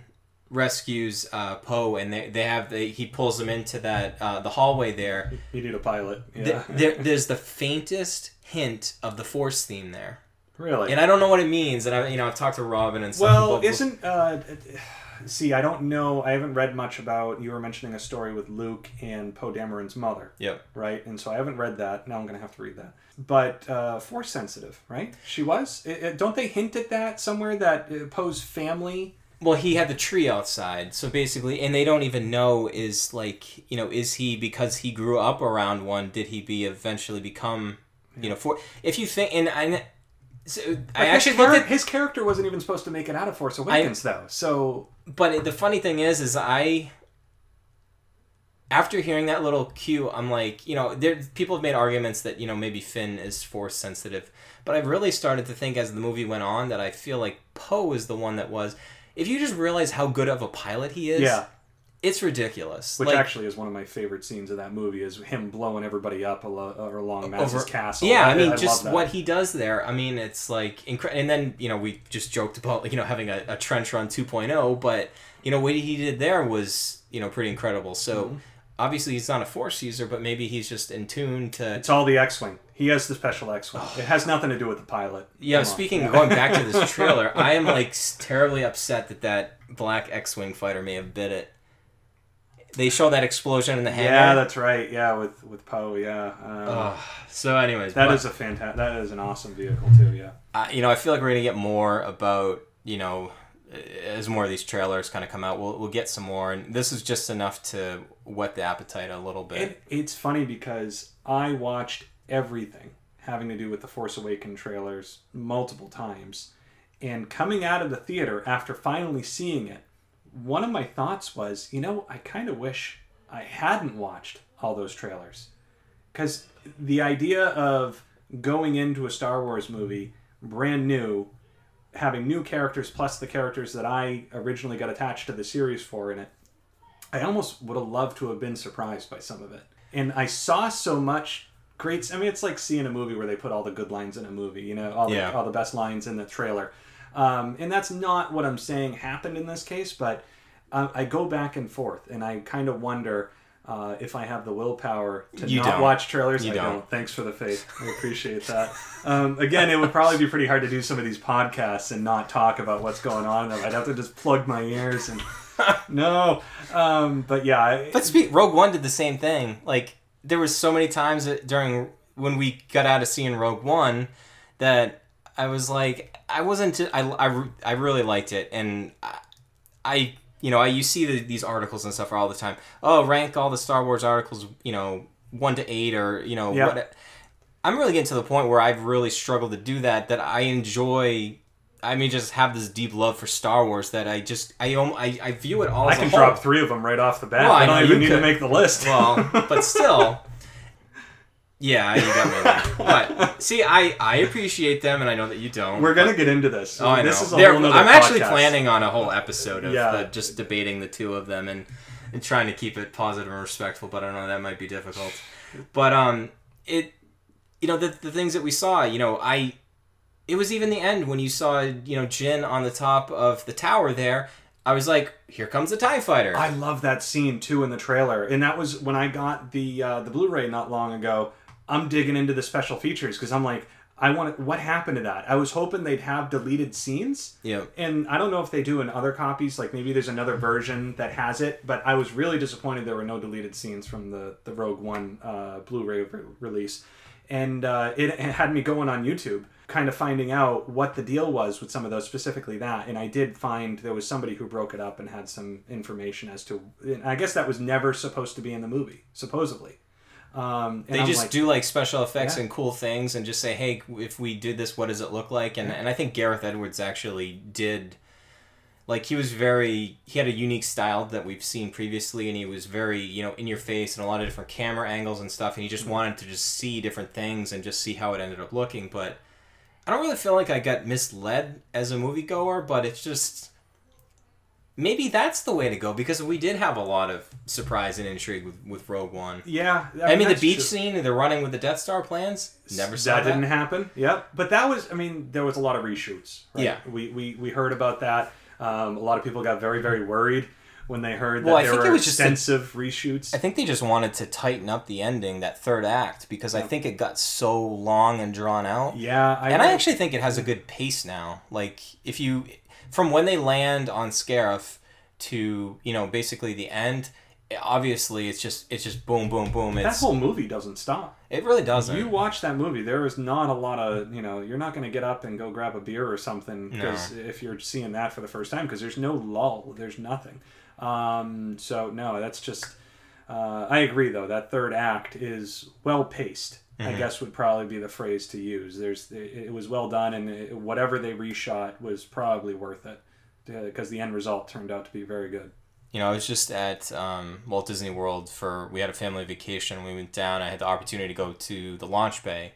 rescues uh, Poe, and they, they have the, he pulls them into that uh, the hallway there. You need a pilot. Yeah. The, there, there's the faintest hint of the Force theme there. Really. And I don't know what it means, and I you know I've talked to Robin and stuff. Well, isn't uh, see I don't know I haven't read much about you were mentioning a story with Luke and Poe Dameron's mother. Yep. Right, and so I haven't read that. Now I'm gonna have to read that. But uh, Force sensitive, right? She was. It, it, don't they hint at that somewhere that uh, Poe's family well he had the tree outside so basically and they don't even know is like you know is he because he grew up around one did he be eventually become you know for if you think and i so I actually char- at, his character wasn't even supposed to make it out of Force Awakens I, though. So, but the funny thing is, is I after hearing that little cue, I'm like, you know, there people have made arguments that you know maybe Finn is Force sensitive, but I've really started to think as the movie went on that I feel like Poe is the one that was if you just realize how good of a pilot he is, yeah. it's ridiculous. Which like, actually is one of my favorite scenes of that movie is him blowing everybody up along Maz's castle. Yeah, I, I mean, I just what he does there. I mean, it's like incredible. And then you know we just joked about you know having a, a trench run 2.0, but you know what he did there was you know pretty incredible. So. Mm-hmm obviously he's not a force user, but maybe he's just in tune to. It's all the X-wing. He has the special X-wing. it has nothing to do with the pilot. Yeah. Come speaking, on. going back to this trailer, I am like terribly upset that that black X-wing fighter may have bit it. They show that explosion in the hangar. Yeah, that's right. Yeah, with with Poe. Yeah. Um, oh, so, anyways, that but, is a fantastic. That is an awesome vehicle too. Yeah. Uh, you know, I feel like we're gonna get more about you know as more of these trailers kind of come out, we'll, we'll get some more. And this is just enough to whet the appetite a little bit. It, it's funny because I watched everything having to do with the Force Awaken trailers multiple times. And coming out of the theater after finally seeing it, one of my thoughts was, you know, I kind of wish I hadn't watched all those trailers. Because the idea of going into a Star Wars movie brand new having new characters plus the characters that I originally got attached to the series for in it, I almost would have loved to have been surprised by some of it. And I saw so much great. I mean, it's like seeing a movie where they put all the good lines in a movie. You know, all the yeah. all the best lines in the trailer. Um, and that's not what I'm saying happened in this case, but uh, I go back and forth, and I kind of wonder uh, if I have the willpower to you not don't. watch trailers, you I don't. don't. Thanks for the faith. I appreciate that. Um, again, it would probably be pretty hard to do some of these podcasts and not talk about what's going on. I'd have to just plug my ears and no. Um, but yeah. But speak. Rogue One did the same thing. Like there was so many times during when we got out of seeing Rogue One that I was like, I wasn't. I I, I really liked it, and I, I you know, I you see the, these articles and stuff all the time. Oh, rank all the Star Wars articles, you know, one to eight, or you know, Yeah. what. I'm really getting to the point where I've really struggled to do that. That I enjoy. I mean, just have this deep love for Star Wars that I just I I, I view it all. I can drop three of them right off the bat. Well, I I don't even need to make the list. Well, but still. Yeah, you got me. But see, I I appreciate them, and I know that you don't. We're gonna get into this. Oh, I this know. is a They're- whole I'm actually podcast. planning on a whole episode of Yeah. the, just debating the two of them and, and trying to keep it positive and respectful. But I don't know that might be difficult. But um, it, you know, the the things that we saw, you know, I, it was even the end when you saw you know Jyn on the top of the tower there. I was like, here comes the Tie Fighter. I love that scene too in the trailer, and that was when I got the uh, the Blu-ray not long ago. I'm digging into the special features because I'm like, I want what happened to that? I was hoping they'd have deleted scenes. yeah. And I don't know if they do in other copies, like maybe there's another version that has it, but I was really disappointed there were no deleted scenes from the, the Rogue One uh, Blu ray re- release. And uh, it, it had me going on YouTube, kind of finding out what the deal was with some of those, specifically that. And I did find there was somebody who broke it up and had some information as to. And I guess that was never supposed to be in the movie, supposedly. Um, and They I'm just like, do like special effects Yeah. and cool things and just say, hey, if we did this, what does it look like? And, and I think Gareth Edwards actually did. Like he was very, he had a unique style that we've seen previously, and he was very, you know, in your face and a lot of different camera angles and stuff. And he just wanted to just see different things and just see how it ended up looking. But I don't really feel like I got misled as a moviegoer, but it's just maybe that's the way to go because we did have a lot of surprise and intrigue with, with Rogue One. yeah. I mean, the beach true. scene, they're running with the Death Star plans. Never saw that that. didn't happen. Yep. But that was, I mean, there was a lot of reshoots. Right? Yeah. We, we we heard about that. Um, a lot of people got very very worried when they heard that Well, I there think were it was just a- extensive reshoots. I think they just wanted to tighten up the ending, that third act, because I think it got so long and drawn out. yeah. I, and I actually think it has a good pace now. Like if you, from when they land on Scarif to you know basically the end, obviously it's just it's just boom boom boom. that whole movie doesn't stop. it really doesn't. You watch that movie, there is not a lot of you know. You're not going to get up and go grab a beer or something because if you're seeing that for the first time, because there's no lull, there's nothing. Um, so no, that's just. Uh, I agree though. That third act is well paced. I guess would probably be the phrase to use. There's it, it was well done, and it, whatever they reshot was probably worth it because the end result turned out to be very good. You know, I was just at um, Walt Disney World for we had a family vacation. We went down. I had the opportunity to go to the launch bay,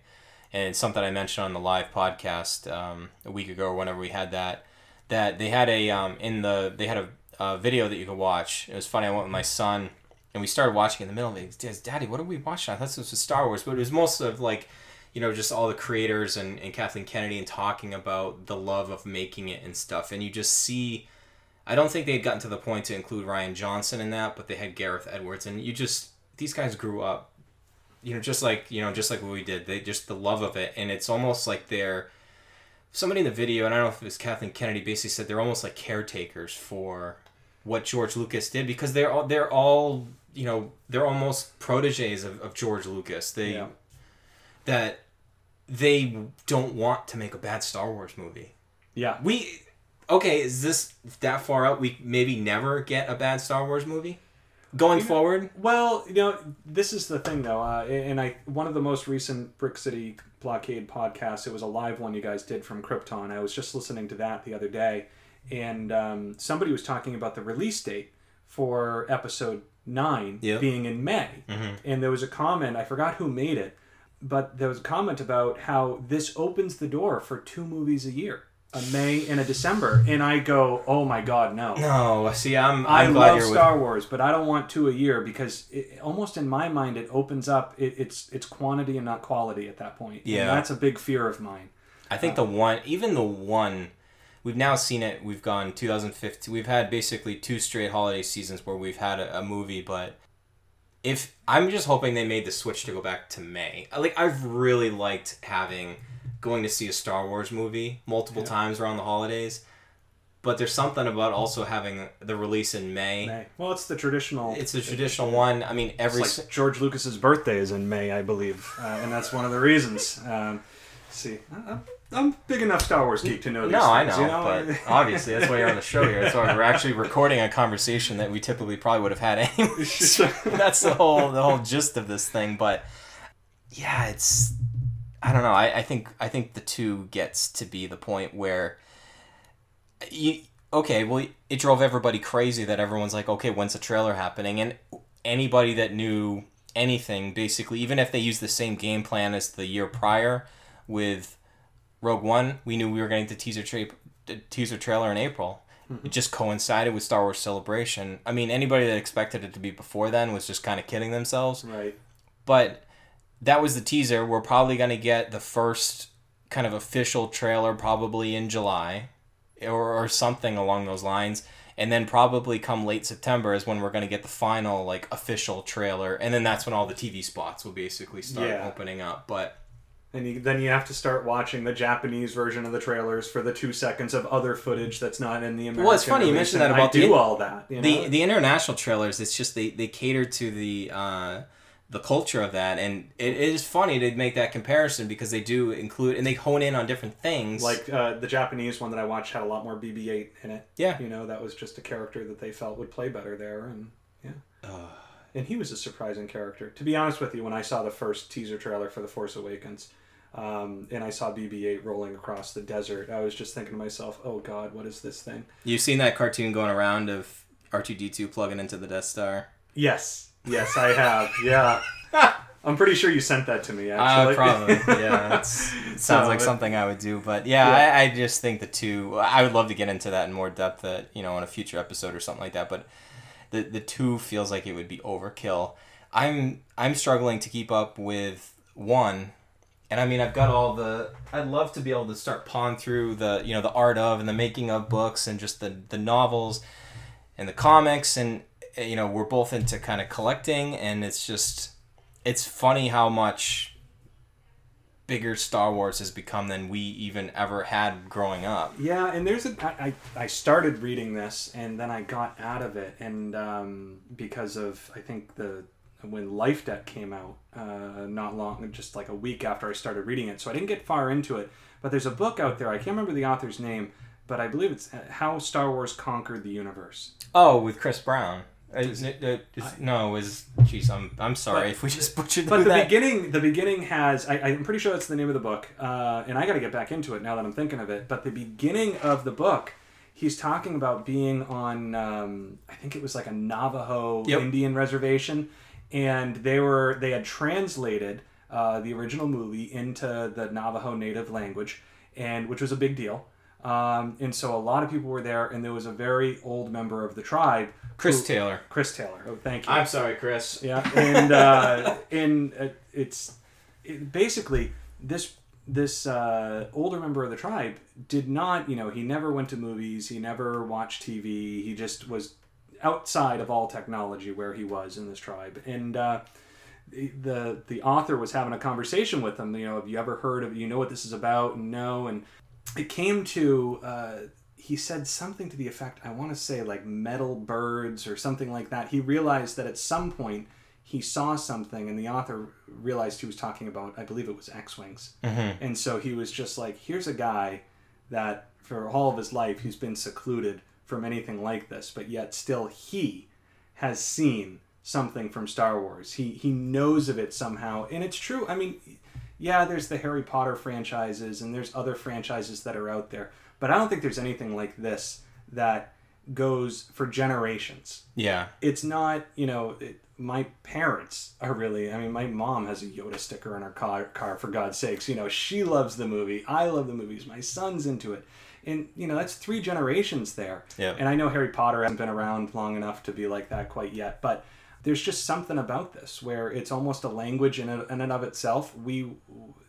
and it's something I mentioned on the live podcast um, a week ago or whenever we had that. That they had a um, in the they had a, a video that you could watch. It was funny. I went with my son, and we started watching in the middle of it. He goes, Daddy, what are we watching? I thought this was Star Wars, but it was most of like. You know, just all the creators and, and Kathleen Kennedy and talking about the love of making it and stuff. And you just see I don't think they had gotten to the point to include Rian Johnson in that, but they had Gareth Edwards, and you just these guys grew up, you know, just like you know, just like what we did. They just the love of it, and it's almost like they're somebody in the video, and I don't know if it was Kathleen Kennedy, basically said they're almost like caretakers for what George Lucas did because they're all they're all you know they're almost proteges of, of George Lucas. They Yeah. that they don't want to make a bad Star Wars movie. Yeah, We okay, is this that far out? We maybe never get a bad Star Wars movie going forward. Well, you know, this is the thing though, uh, and I one of the most recent Brick City Blockade podcasts. It was a live one you guys did from Krypton. I was just listening to that the other day, and um, somebody was talking about the release date for Episode Nine Yeah. being in May, and there was a comment. I forgot who made it, but there was a comment about how this opens the door for two movies a year. A May and a December, and I go, "Oh my God, no!" No, see, I'm I I'm glad love you're with. Star Wars, but I don't want two a year because it, almost in my mind it opens up. It, it's it's quantity and not quality at that point. And Yeah. that's a big fear of mine. I think the one, even the one, we've now seen it. We've gone 2015. We've had basically two straight holiday seasons where we've had a, a movie, but if I'm just hoping they made the switch to go back to May. Like I've really liked having going to see a Star Wars movie multiple times around the holidays. But there's something about also having the release in May. May. Well, it's the traditional. It's the traditional one. I mean, every like George Lucas's birthday is in May, I believe, uh, and that's one of the reasons. Um, See, I'm, I'm big enough Star Wars geek to know these no, things. I know, you know? but obviously that's why you're on the show here. That's why we're actually recording a conversation that we typically probably would have had anyway. that's the whole the whole gist of this thing. But yeah, it's I don't know. I, I think I think the two gets to be the point where you okay, well it drove everybody crazy that everyone's like, okay, when's the trailer happening? And anybody that knew anything, basically, even if they used the same game plan as the year prior with Rogue One, we knew we were getting the teaser tra- teaser trailer in April. Mm-hmm. It just coincided with Star Wars Celebration. I mean, anybody that expected it to be before then was just kind of kidding themselves. Right. But that was the teaser. We're probably going to get the first kind of official trailer probably in July or, or something along those lines and then probably come late September is when we're going to get the final like official trailer, and then that's when all the TV spots will basically start yeah. opening up. But and you, then you have to start watching the Japanese version of the trailers for the two seconds of other footage that's not in the American. Well, it's funny you mentioned that about I the do all that. You know? The the international trailers. It's just they they cater to the. Uh, the culture of that and it is funny to make that comparison because they do include and they hone in on different things like uh, the japanese one that i watched had a lot more bb8 in it yeah you know that was just a character that they felt would play better there and yeah uh, and he was a surprising character to be honest with you when i saw the first teaser trailer for the force awakens um, and I saw BB-8 rolling across the desert. I was just thinking to myself, "Oh God, what is this thing?" You've seen that cartoon going around of R2D2 plugging into the Death Star. Yes, Yes, I have. Yeah. I'm pretty sure you sent that to me. Uh, actually, uh, probably. Yeah, it sounds like something I would do. But yeah, yeah. I, I, just think the two. I would love to get into that in more depth, that you know, in a future episode or something like that. But the the two feels like it would be overkill. I'm I'm struggling to keep up with one, and I mean I've got all the. I'd love to be able to start pawing through the you know the art of and the making of books and just the the novels, and the comics and you know we're both into kind of collecting and it's just it's funny how much bigger Star Wars has become than we even ever had growing up. Yeah, and there's a I, I started reading this and then I got out of it and um, because of I think the when Life Debt came out uh, not long just like a week after I started reading it, so I didn't get far into it. But there's a book out there I can't remember the author's name, but I believe it's uh, How Star Wars Conquered the Universe. Oh, with Chris Brown. Is it, it, no, it was jeez. I'm I'm sorry but, if we just butchered. But the that. beginning, the beginning has. I, I'm pretty sure that's the name of the book, uh, and I got to get back into it now that I'm thinking of it. But the beginning of the book, he's talking about being on. Um, I think it was like a Navajo yep. Indian reservation, and they were they had translated uh, the original movie into the Navajo native language, and which was a big deal. Um, and so a lot of people were there, and there was a very old member of the tribe Chris who, Taylor. Chris Taylor. Oh, thank you. I'm sorry, Chris. Yeah, and uh, and uh, it's it, basically this this uh, older member of the tribe did not, you know, he never went to movies, he never watched TV, he just was outside of all technology where he was in this tribe, and. Uh, the the author was having a conversation with him. You know, have you ever heard of? You know what this is about? No, and it came to uh, he said something to the effect I want to say like metal birds or something like that. He realized that at some point he saw something and the author realized he was talking about I believe it was X-wings. Mm-hmm. And so he was just like here's a guy that for all of his life he's been secluded from anything like this, but yet still he has seen something from Star Wars. He he knows of it somehow. And it's true. I mean, yeah, there's the Harry Potter franchises and there's other franchises that are out there but I don't think there's anything like this that goes for generations. Yeah. It's not, you know, it, my parents are really, I mean, my mom has a Yoda sticker in her car, car, for God's sakes. You know, she loves the movie. I love the movies. My son's into it. And, you know, that's three generations there. Yeah. And I know Harry Potter hasn't been around long enough to be like that quite yet, but there's just something about this where it's almost a language in, in and of itself. We,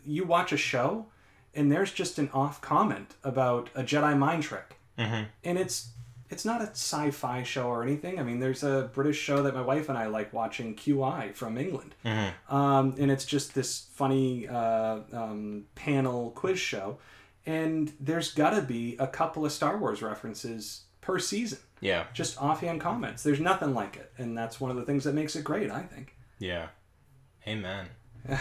you watch a show and there's just an off comment about a Jedi mind trick, mm-hmm. and it's it's not a sci-fi show or anything. I mean, there's a British show that my wife and I like watching, QI from England, mm-hmm. um, and it's just this funny uh, um, panel quiz show, and there's got to be a couple of Star Wars references per season. Yeah, just offhand comments. There's nothing like it, and that's one of the things that makes it great. I think. Yeah, amen.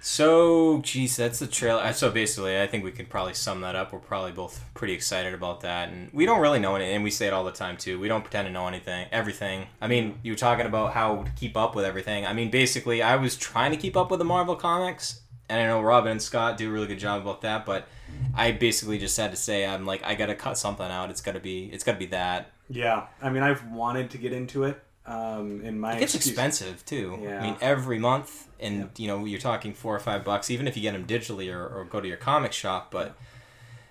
So, geez, that's the trailer. So basically, I think we can probably sum that up. We're probably both pretty excited about that, and we don't really know anything. And we say it all the time too. We don't pretend to know anything, everything. I mean, you were talking about how to keep up with everything. I mean, basically, I was trying to keep up with the Marvel comics, and I know Robin and Scott do a really good job about that. But I basically just had to say, I'm like, I gotta cut something out. It's gotta be, it's gotta be that. Yeah, I mean, I've wanted to get into it. Um, in my it gets excuse- expensive too. Yeah. I mean, every month, and yeah. you know, you're talking four or five bucks, even if you get them digitally or, or go to your comic shop. But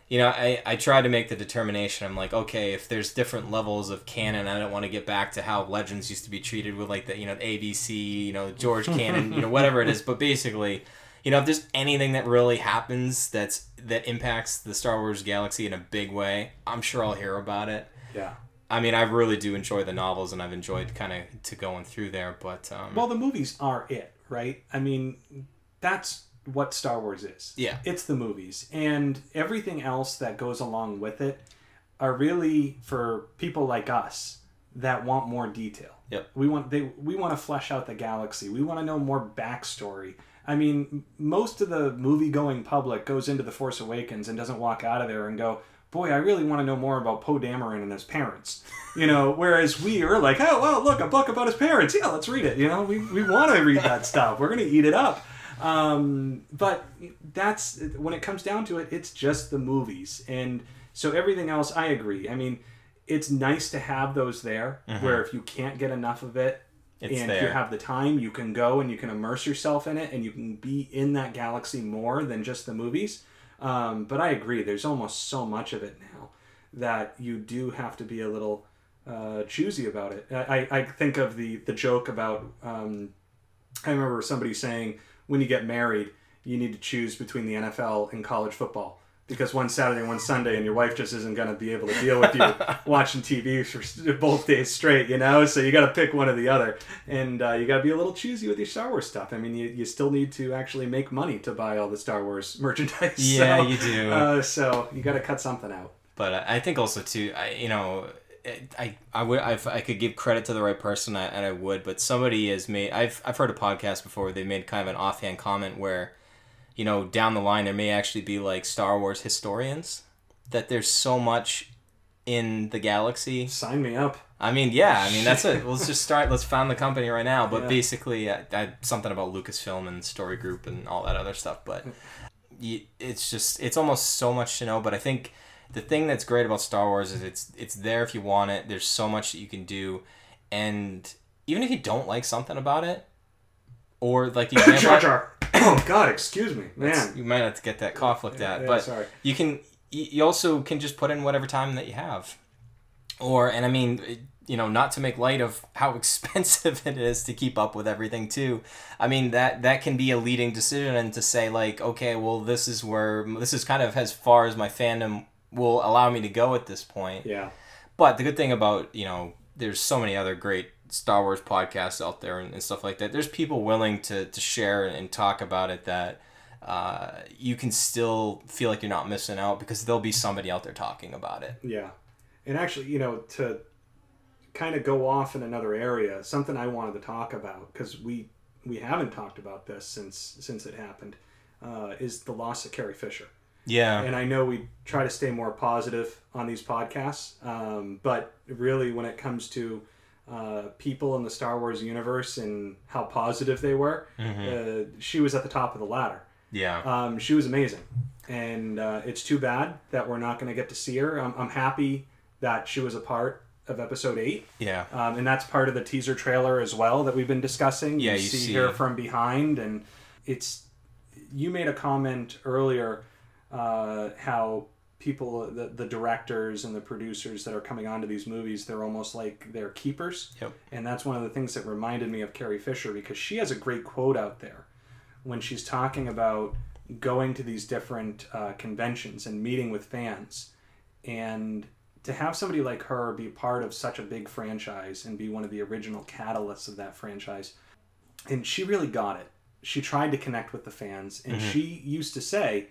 you know, I I try to make the determination. I'm like, okay, if there's different levels of canon, I don't want to get back to how Legends used to be treated with like the you know ABC, you know George canon, you know whatever it is. But basically you know if there's anything that really happens that's that impacts the Star Wars galaxy in a big way, I'm sure I'll hear about it. Yeah. I mean, I really do enjoy the novels, and I've enjoyed kind of to going through there. But um, well, the movies are it, right? I mean, that's what Star Wars is. Yeah, it's the movies, and everything else that goes along with it are really for people like us that want more detail. Yep. We want they we want to flesh out the galaxy. We want to know more backstory. I mean, most of the movie going public goes into The Force Awakens and doesn't walk out of there and go, boy, I really want to know more about Poe Dameron and his parents. You know, whereas we are like, oh, well, look, a book about his parents. Yeah, let's read it. You know, we, we want to read that stuff. We're going to eat it up. Um, but that's, when it comes down to it, it's just the movies. And so everything else, I agree. I mean, it's nice to have those there mm-hmm. where if you can't get enough of it, it's and there. if you have the time, you can go and you can immerse yourself in it and you can be in that galaxy more than just the movies. Um, but I agree, there's almost so much of it now that you do have to be a little uh, choosy about it. I, I think of the, the joke about, um, I remember somebody saying, when you get married, you need to choose between the NFL and college football because one Saturday, one Sunday, and your wife just isn't going to be able to deal with you watching TV for both days straight, you know? So you got to pick one or the other. And uh, you got to be a little choosy with your Star Wars stuff. I mean, you, you still need to actually make money to buy all the Star Wars merchandise. Yeah, so, you do. Uh, so you got to cut something out. But I think also, too, I, you know, I, I would I, I could give credit to the right person and I would but somebody has made I've I've heard a podcast before where they made kind of an offhand comment where you know, down the line there may actually be like Star Wars historians that there's so much in the galaxy. Sign me up. I mean, yeah. I mean, that's it. Let's just start. Let's found the company right now. But yeah. basically, I, I, something about Lucasfilm and Story Group and all that other stuff. But it's just it's almost so much to know. But I think the thing that's great about Star Wars is it's it's there if you want it. There's so much that you can do, and even if you don't like something about it, or like the example, Jar Jar. oh God, excuse me, man. you might have to get that cough looked at, yeah, but sorry. you can. You also can just put in whatever time that you have, or and I mean, you know, not to make light of how expensive it is to keep up with everything too. I mean that that can be a leading decision and to say like, okay, well, this is where this is kind of as far as my fandom will allow me to go at this point. Yeah. But the good thing about you know, there's so many other great Star Wars podcasts out there and, and stuff like that. There's people willing to, to share and talk about it that uh, you can still feel like you're not missing out because there'll be somebody out there talking about it. Yeah. And actually, you know, to kind of go off in another area, something I wanted to talk about because we we haven't talked about this since since it happened, uh, is the loss of Carrie Fisher. Yeah. And I know we try to stay more positive on these podcasts, um, but really when it comes to uh, people in the Star Wars universe and how positive they were, mm-hmm. uh, she was at the top of the ladder. Yeah. Um, she was amazing. And uh, it's too bad that we're not going to get to see her. I'm, I'm happy that she was a part of episode eight. Yeah. Um, and that's part of the teaser trailer as well that we've been discussing. Yeah, you, you see, see, her from behind, and it's. You made a comment earlier uh, how people the, the directors and the producers that are coming onto these movies they're almost like they're keepers yep. and that's one of the things that reminded me of carrie fisher because she has a great quote out there when she's talking about going to these different uh, conventions and meeting with fans and to have somebody like her be part of such a big franchise and be one of the original catalysts of that franchise and she really got it she tried to connect with the fans and mm-hmm. she used to say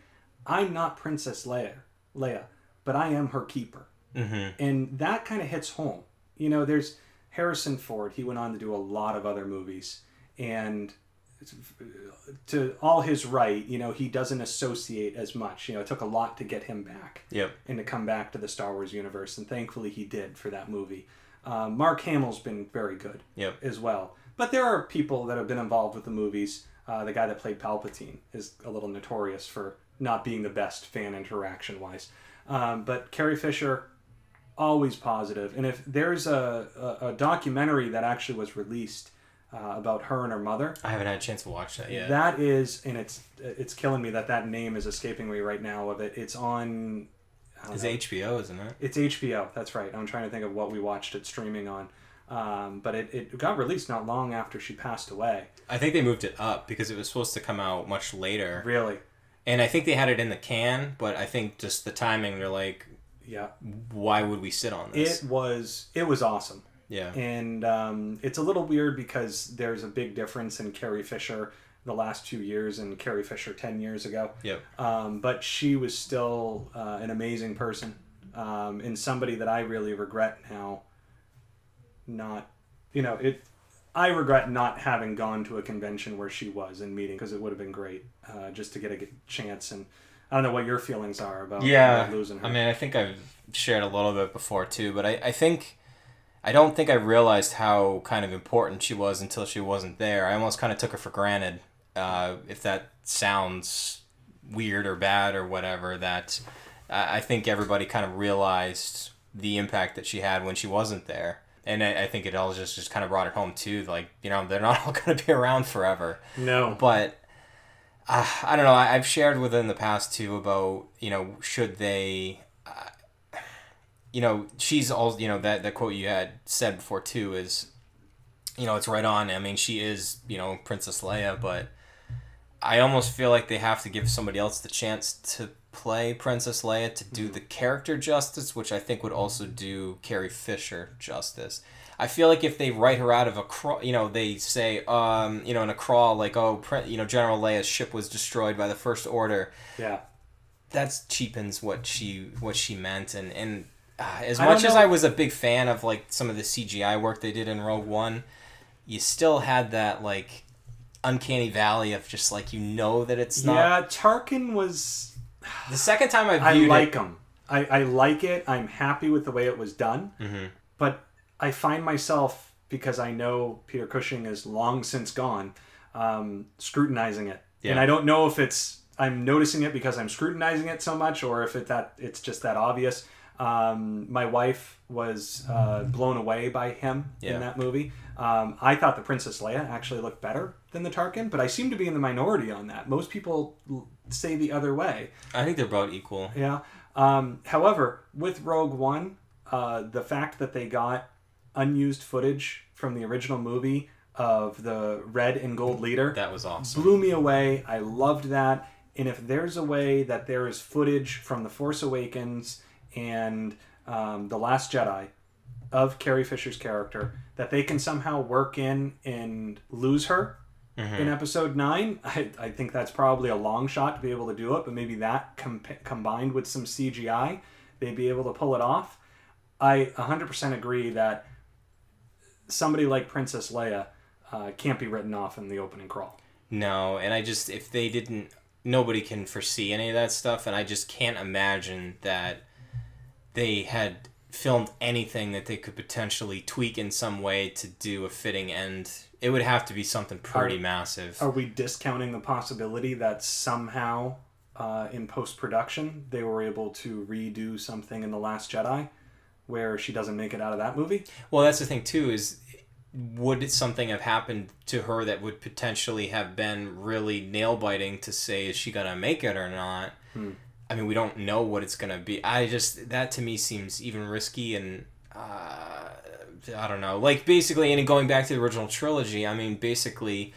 i'm not princess leia Leia, but I am her keeper. Mm-hmm. And that kind of hits home. You know, there's Harrison Ford. He went on to do a lot of other movies, and to all his right, you know, he doesn't associate as much. You know, it took a lot to get him back. Yep. And to come back to the Star Wars universe, and thankfully he did for that movie. Uh, Mark Hamill's been very good. Yep. As well, but there are people that have been involved with the movies. Uh, the guy that played Palpatine is a little notorious for not being the best fan interaction wise. Um, but Carrie Fisher, always positive. And if there's a, a, a documentary that actually was released uh, about her and her mother, I haven't had a chance to watch that yet. that is, and it's it's killing me that that name is escaping me right now. Of it, it's on. It's know. HBO, isn't it? It's HBO. That's right. I'm trying to think of what we watched it streaming on. Um, but it, it got released not long after she passed away. I think they moved it up because it was supposed to come out much later. Really? And I think they had it in the can, but I think just the timing, they're like, Yeah. why would we sit on this? It was it was awesome. yeah. And um, it's a little weird because there's a big difference in Carrie Fisher the last two years and Carrie Fisher 10 years ago. Yep. Um, but she was still uh, an amazing person um, and somebody that I really regret now not, you know, it. I regret not having gone to a convention where she was and meeting because it would have been great uh, just to get a chance. And I don't know what your feelings are about Yeah. losing her. I mean, I think I've shared a little bit before too, but I, I think I don't think I realized how kind of important she was until she wasn't there. I almost kind of took her for granted. Uh, if that sounds weird or bad or whatever, that I, I think everybody kind of realized the impact that she had when she wasn't there. And I, I think it all just, just kind of brought it home too. Like, you know, they're not all going to be around forever no. but uh, I don't know. I, I've shared within the past too about you know should they, uh, you know, she's all you know that that quote you had said before too is, you know, it's right on. I mean, she is you know Princess Leia, but I almost feel like they have to give somebody else the chance to play Princess Leia to do the character justice, which I think would also do Carrie Fisher justice. I feel like if they write her out of a crawl, you know, they say, um, you know, in a crawl, like, oh, you know, General Leia's ship was destroyed by the First Order. Yeah. That's cheapens what she what she meant, and and uh, as much as I was a big fan of like some of the CGI work they did in Rogue One, you still had that like uncanny valley of just like you know that it's not. Yeah, Tarkin was. The second time I I like it, him. I, I like it. I'm happy with the way it was done. Mhm. But I find myself, because I know Peter Cushing is long since gone, um, scrutinizing it. And I don't know if it's I'm noticing it because I'm scrutinizing it so much, or if it that it's just that obvious. Um, my wife was uh, blown away by him Yeah. in that movie. Um, I thought the Princess Leia actually looked better than the Tarkin, but I seem to be in the minority on that. Most people say the other way. I think they're about equal. Yeah. Um, however, with Rogue One, uh, the fact that they got unused footage from the original movie of the red and gold leader That was awesome. blew me away. I loved that. And if there's a way that there is footage from The Force Awakens and um, The Last Jedi of Carrie Fisher's character that they can somehow work in and lose her in episode 9, I, I think that's probably a long shot to be able to do it, but maybe that com- combined with some CGI, they'd be able to pull it off. I 100% agree that somebody like Princess Leia uh, can't be written off in the opening crawl. No, and I just if they didn't, nobody can foresee any of that stuff, and I just can't imagine that they had filmed anything that they could potentially tweak in some way to do a fitting end. It would have to be something pretty Are- massive. Are we discounting the possibility that somehow uh, in post production they were able to redo something in The Last Jedi where she doesn't make it out of that movie? Well, that's the thing too is would something have happened to her that would potentially have been really nail biting to say is she gonna make it or not? I mean, we don't know what it's gonna be. I just that to me seems even risky and uh, I don't know. Like basically, and going back to the original trilogy, I mean, basically.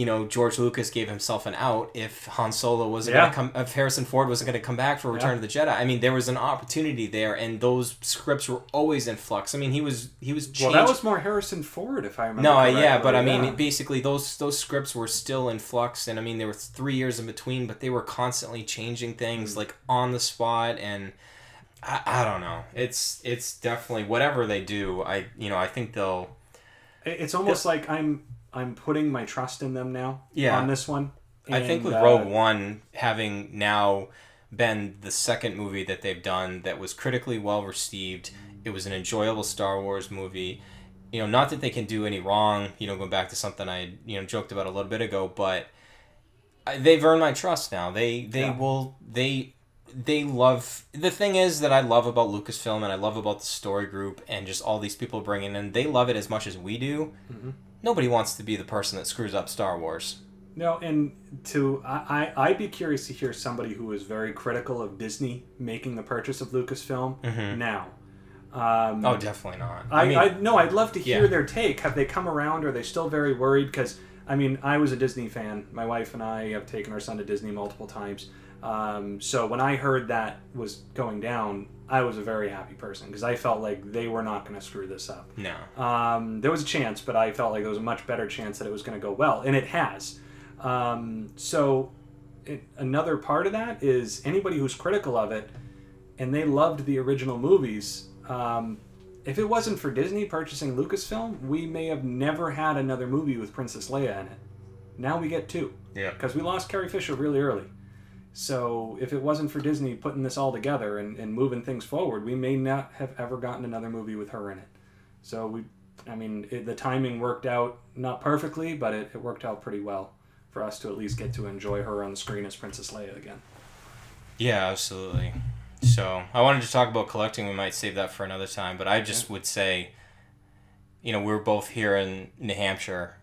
You know, George Lucas gave himself an out if Han Solo wasn't Yeah. going to come, if Harrison Ford wasn't going to come back for Return Yeah. of the Jedi. I mean, there was an opportunity there, and those scripts were always in flux. I mean, he was he was Well, that was more Harrison Ford, if I remember. no, yeah, but I mean, Yeah. basically those those scripts were still in flux, and I mean, there were three years in between, but they were constantly changing things mm. like on the spot, and I, I don't know. It's it's definitely whatever they do. I you know I think they'll It's almost like I'm I'm putting my trust in them now. Yeah. On this one. I think with uh, Rogue One having now been the second movie that they've done that was critically well received, it was an enjoyable Star Wars movie. You know, not that they can do any wrong. You know, going back to something I you know joked about a little bit ago, but they've earned my trust now. They they Yeah. will they they love the thing is that I love about Lucasfilm and I love about the story group and just all these people bringing in. They love it as much as we do. Nobody wants to be the person that screws up Star Wars. No, and to I, I I'd be curious to hear somebody who is very critical of Disney making the purchase of Lucasfilm now. Um, Oh, definitely not. I, I, mean, no, I'd love to hear Yeah. their take. Have they come around? Are they still very worried? Because I mean, I was a Disney fan. My wife and I have taken our son to Disney multiple times. Um, so when I heard that was going down, I was a very happy person because I felt like they were not going to screw this up. no. Um, there was a chance, but I felt like there was a much better chance that it was going to go well, and it has. Um, so, it, another part of that is anybody who's critical of it, and they loved the original movies. Um, if it wasn't for Disney purchasing Lucasfilm, we may have never had another movie with Princess Leia in it. Now we get two Yeah. because we lost Carrie Fisher really early. So if it wasn't for Disney putting this all together and, and moving things forward, we may not have ever gotten another movie with her in it. So we, I mean, it, the timing worked out not perfectly, but it, it worked out pretty well for us to at least get to enjoy her on the screen as Princess Leia again. Yeah, absolutely. So I wanted to talk about collecting. We might save that for another time, but I just would say, you know, we're both here in New Hampshire.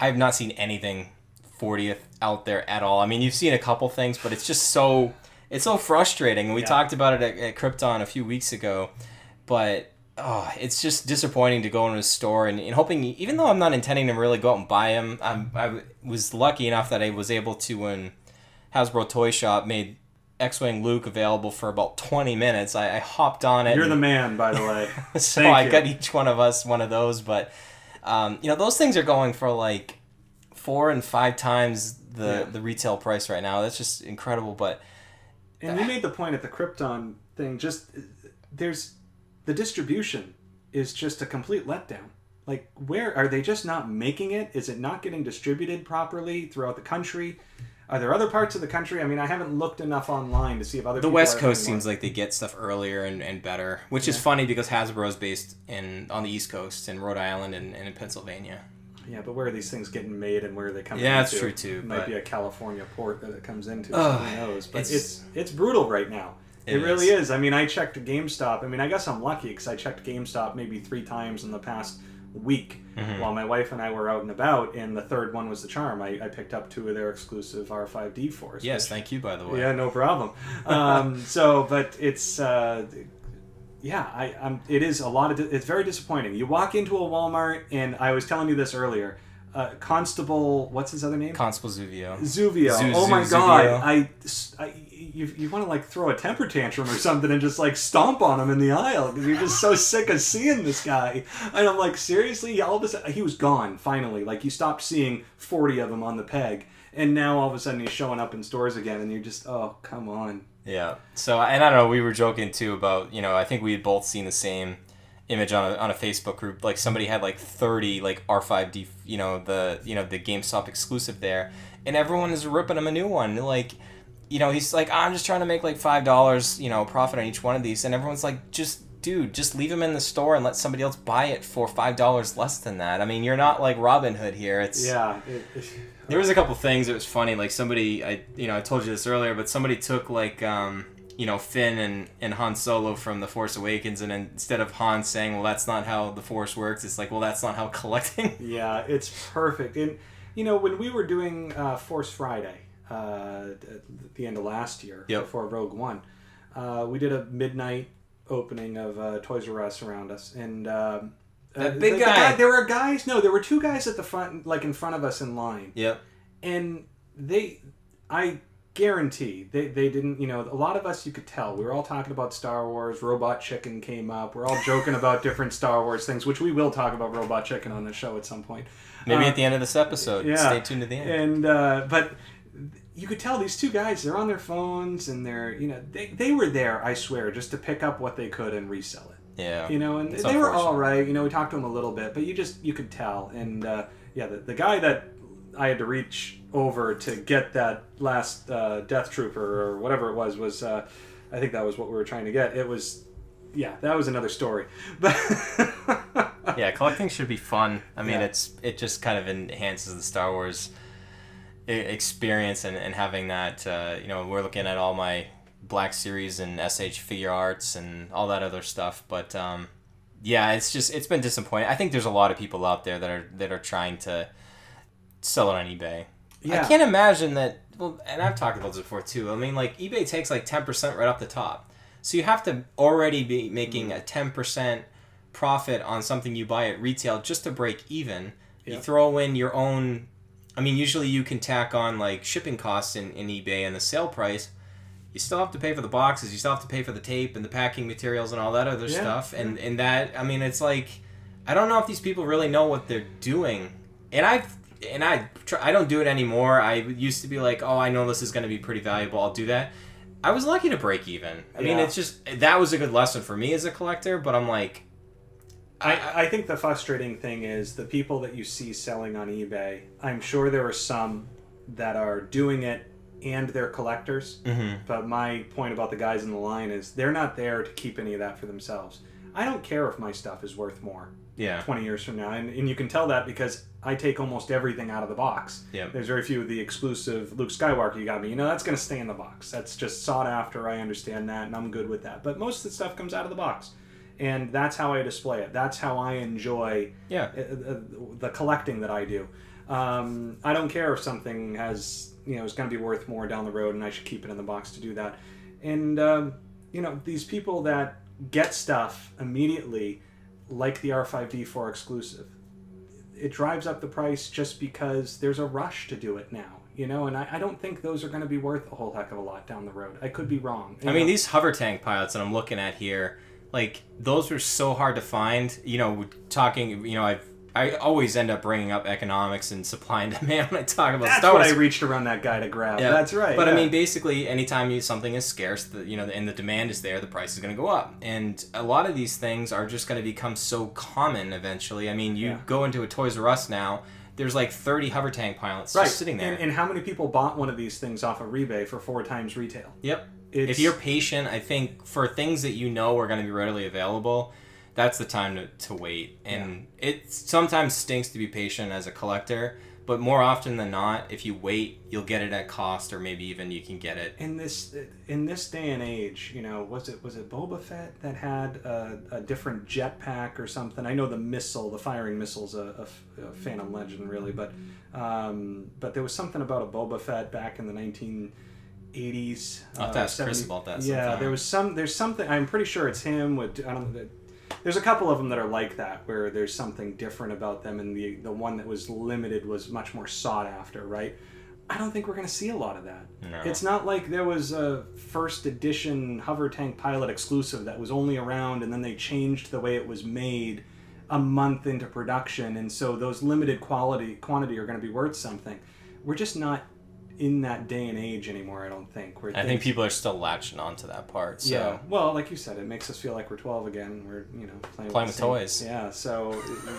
I have not seen anything 40th out there at all. I mean, you've seen a couple things, but it's just so it's so frustrating. And we Yeah. talked about it at, at Krypton a few weeks ago, but oh, it's just disappointing to go into a store and, and hoping, even though I'm not intending to really go out and buy them, I'm, I was lucky enough that I was able to when Hasbro Toy Shop made X-wing Luke available for about 20 minutes. I, I hopped on it. You're the man, by the way. so Thank I you. got each one of us one of those, but um, you know those things are going for like four and five times the Yeah. the retail price right now. That's just incredible. But And you made the point at the Krypton thing. Just there's the distribution is just a complete letdown. Like, where are they just not making it? Is it not getting distributed properly throughout the country? Are there other parts of the country? I mean, I haven't looked enough online to see if other the West Coast seems like they get stuff earlier and, and better, which is funny because Hasbro is based in on the East Coast in Rhode Island and, and in Pennsylvania. Yeah, but where are these things getting made and where are they coming? Yeah, that's into? true, too, It might be a California port that it comes into. so who knows? But it's, it's- it's brutal right now. It, It really is. is. I mean, I checked GameStop. I mean, I guess I'm lucky because I checked GameStop maybe three times in the past week Mm-hmm. while my wife and I were out and about, and the third one was the charm. I, I picked up two of their exclusive R5D fours. Yes, thank you by the way. Yeah, no problem. Um, so, but it's uh, yeah, I, I'm. It is a lot of. di- It's very disappointing. You walk into a Walmart, and I was telling you this earlier. Uh, Constable, what's his other name? Constable Zuvio. Zuvio. Zu- oh my Zu- god! I, I you, you want to like throw a temper tantrum or something and just like stomp on him in the aisle because you're just so sick of seeing this guy. And I'm like, seriously? All of a sudden, he was gone finally. Like you stopped seeing 40 of them on the peg, and now all of a sudden he's showing up in stores again, and you're just, oh come on. Yeah. So, and I don't know, we were joking too about, you know, I think we had both seen the same image on a, on a Facebook group. Like somebody had like 30 like R5D, you know, the, you know, the GameStop exclusive there. And everyone is ripping him a new one. Like, you know, he's like, I'm just trying to make like $5, you know, profit on each one of these. And everyone's like, just, dude, just leave them in the store and let somebody else buy it for $5 less than that. I mean, you're not like Robin Hood here. It's, Yeah. It, it, there was a couple things that was funny. Like somebody, I you know, I told you this earlier, but somebody took like um, you know Finn and and Han Solo from the Force Awakens, and instead of Han saying, "Well, that's not how the Force works," it's like, "Well, that's not how collecting." Yeah, it's perfect. And you know, when we were doing uh, Force Friday uh, at the end of last year, Yep. before Rogue One, uh, we did a midnight opening of uh, Toys R Us around us, and um, That uh, big the- the guy. There were guys. No, there were two guys at the front, like in front of us in line, yep. and they, I guarantee they, they didn't you know a lot of us you could tell we were all talking about star wars robot chicken came up we're all joking about different star wars things which we will talk about robot chicken on the show at some point Maybe Uh, at the end of this episode. yeah. Stay tuned to the end. and uh, but you could tell these two guys they're on their phones and they're you know they, they were there i swear just to pick up what they could and resell it Yeah. you know and It's they were all right you know we talked to them a little bit but you just you could tell and uh, yeah, the, the guy that I had to reach over to get that last uh, Death Trooper or whatever it was was uh, I think that was what we were trying to get. It was yeah, that was another story. But yeah, collecting should be fun. I mean, Yeah. it's it just kind of enhances the Star Wars experience and, and having that. Uh, you know, we're looking at all my Black Series and SH Figuarts and all that other stuff, but um, yeah, it's just it's been disappointing. I think there's a lot of people out there that are that are trying to sell it on eBay. Yeah. I can't imagine that. Well, and I've talked about this before too. I mean, like eBay takes like ten percent right off the top, so you have to already be making a ten percent profit on something you buy at retail just to break even. You throw in your own. I mean, usually you can tack on like shipping costs in, in eBay and the sale price. You still have to pay for the boxes. You still have to pay for the tape and the packing materials and all that other Yeah, stuff. And and that I mean, it's like I don't know if these people really know what they're doing. And I and I try, I don't do it anymore. I used to be like, oh, I know this is going to be pretty valuable. I'll do that. I was lucky to break even. I mean, it's just that was a good lesson for me as a collector. But I'm like, I, I think the frustrating thing is the people that you see selling on eBay. I'm sure there are some that are doing it and they're collectors. Mhm. But my point about the guys in the line is they're not there to keep any of that for themselves. I don't care if my stuff is worth more yeah, 20 years from now. And, and you can tell that because I take almost everything out of the box. Yeah. There's very few of the exclusive Luke Skywalker you got me. You know, that's going to stay in the box. That's just sought after. I understand that and I'm good with that. But most of the stuff comes out of the box. And that's how I display it. That's how I enjoy yeah, uh, uh, the collecting that I do. Um, I don't care if something has, you know, is going to be worth more down the road, and I should keep it in the box to do that. And um, you know, these people that get stuff immediately, like the R5D4 exclusive, it drives up the price just because there's a rush to do it now. You know, and I, I don't think those are going to be worth a whole heck of a lot down the road. I could be wrong. I mean, these hover tank pilots that I'm looking at here, like those were so hard to find. You know, talking. You know, I've I always end up bringing up economics and supply and demand when I talk about that's Star what I reached around that guy to grab. Yeah. That's right. But I mean, basically, anytime you, something is scarce, the, you know, and the demand is there, the price is going to go up. And a lot of these things are just going to become so common eventually. I mean, you Yeah. go into a Toys R Us now, there's like 30 hover tank pilots right. just sitting there. And, and how many people bought one of these things off of eBay for four times retail? yep. It's, If you're patient, I think for things that you know are going to be readily available, that's the time to, to wait. And it sometimes stinks to be patient as a collector, but more often than not, if you wait, you'll get it at cost, or maybe even you can get it. in this in this day and age, you know, was it was it Boba Fett that had a, a different jetpack or something? I know the missile, the firing missile's a Phantom Legend, really, but um, but there was something about a Boba Fett back in the nineteen eighties. I'll have to ask Chris about that Yeah, sometime. there was some. There's something. I'm pretty sure it's him. With I don't. know. There's a couple of them that are like that, where there's something different about them, and the the one that was limited was much more sought after, right? I don't think we're going to see a lot of that. No. It's not like there was a first edition hover tank pilot exclusive that was only around, and then they changed the way it was made a month into production, and so those limited quality quantity are going to be worth something. We're just not in that day and age anymore. I don't think. Where I think people are still latching on to that part. So. yeah. Well, like you said, it makes us feel like we're 12 again. We're, you know, playing, Playing with, with toys. Yeah. So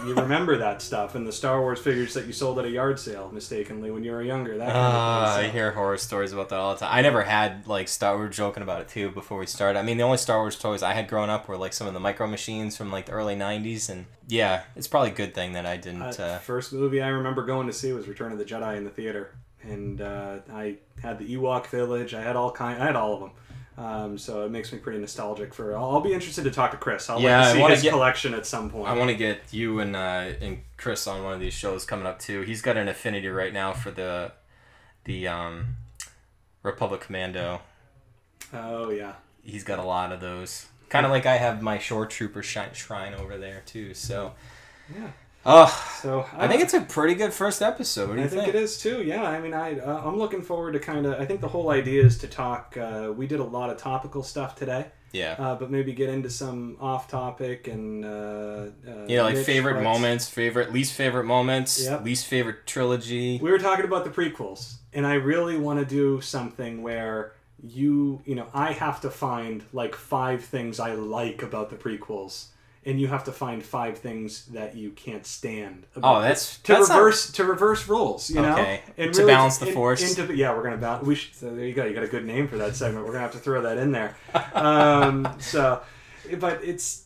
you remember that stuff and the Star Wars figures that you sold at a yard sale mistakenly when you were younger. That kind Ah, of I thing. So- hear horror stories about that all the time. I never had like Star. We were joking about it too before we started. I mean, the only Star Wars toys I had growing up were like some of the micro machines from like the early '90s, and yeah, it's probably a good thing that I didn't. Uh, Uh, first movie I remember going to see was Return of the Jedi in the theater, and uh, I had the Ewok Village. I had all kind. I had all of them. Um, so it makes me pretty nostalgic for. I'll, I'll be interested to talk to Chris. I'll Yeah, like to see his get- collection at some point. I want to get you and uh, and Chris on one of these shows coming up too. He's got an affinity right now for the the um, Republic Commando. oh yeah. He's got a lot of those. Kind of like I have my Shore Trooper shrine over there too. So, Yeah. Oh, So I think it's a pretty good first episode. I think, think? it is too. Yeah, I mean, I uh, I'm looking forward to kind of. I think the whole idea is to talk. Uh, we did a lot of topical stuff today, Yeah. uh, but maybe get into some off-topic and uh, uh, You know, like favorite parts. moments, favorite, least favorite moments, Yep. least favorite trilogy. We were talking about the prequels, and I really want to do something where you, you know, I have to find like five things I like about the prequels, and you have to find five things that you can't stand. oh, that's to that's reverse not... to reverse rules. You know, okay. and to really balance the force. Into, yeah, we're gonna balance. We should, so there you go. You got a good name for that segment. We're gonna have to throw that in there. Um, so, but it's.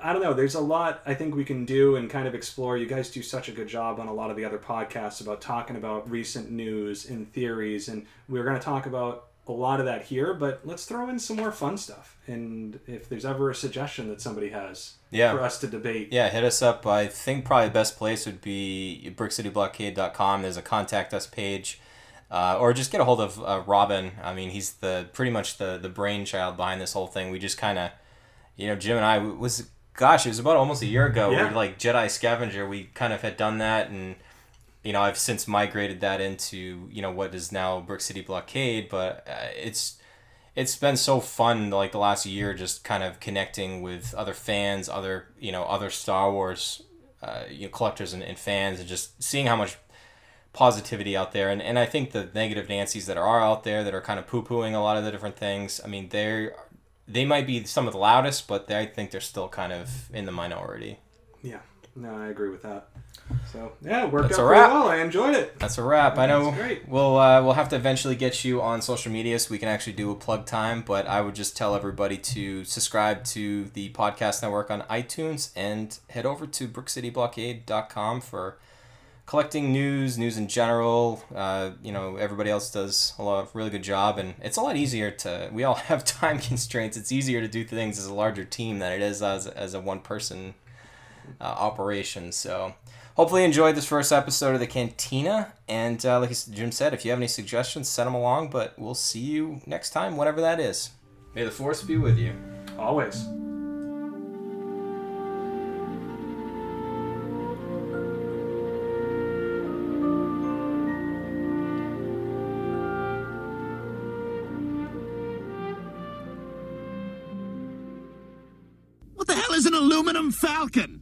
I don't know. There's a lot I think we can do and kind of explore. You guys do such a good job on a lot of the other podcasts about talking about recent news and theories, and we're going to talk about a lot of that here, but let's throw in some more fun stuff. And if there's ever a suggestion that somebody has yeah. for us to debate. Yeah, hit us up. I think probably the best place would be brickcityblockade.com. There's a contact us page. Uh, or just get a hold of uh, Robin. I mean, he's the pretty much the the brainchild behind this whole thing. We just kind of, you know, Jim and I was gosh, it was about almost a year ago. Yeah. We were like Jedi Scavenger. We kind of had done that and you know, I've since migrated that into you know what is now Brick City Blockade, but uh, it's it's been so fun like the last year just kind of connecting with other fans, other you know other Star Wars uh, you know collectors and, and fans, and just seeing how much positivity out there. And and I think the negative Nancy's that are out there that are kind of poo pooing a lot of the different things. I mean, they're they might be some of the loudest, but they, I think they're still kind of in the minority. Yeah, no, I agree with that. So yeah, it worked That's out wrap. well. I enjoyed it. That's a wrap. I know we'll uh, we'll have to eventually get you on social media so we can actually do a plug time. But I would just tell everybody to subscribe to the podcast network on iTunes and head over to brickcityblockade.com for collecting news, news in general. Uh, you know, everybody else does a lot of really good job, and it's a lot easier to. We all have time constraints. It's easier to do things as a larger team than it is as as a one person uh, operation. So hopefully enjoyed this first episode of the Cantina. And uh, like Jim said, if you have any suggestions, send them along. But we'll see you next time, whatever that is. May the force be with you. Always. What the hell is an aluminum falcon?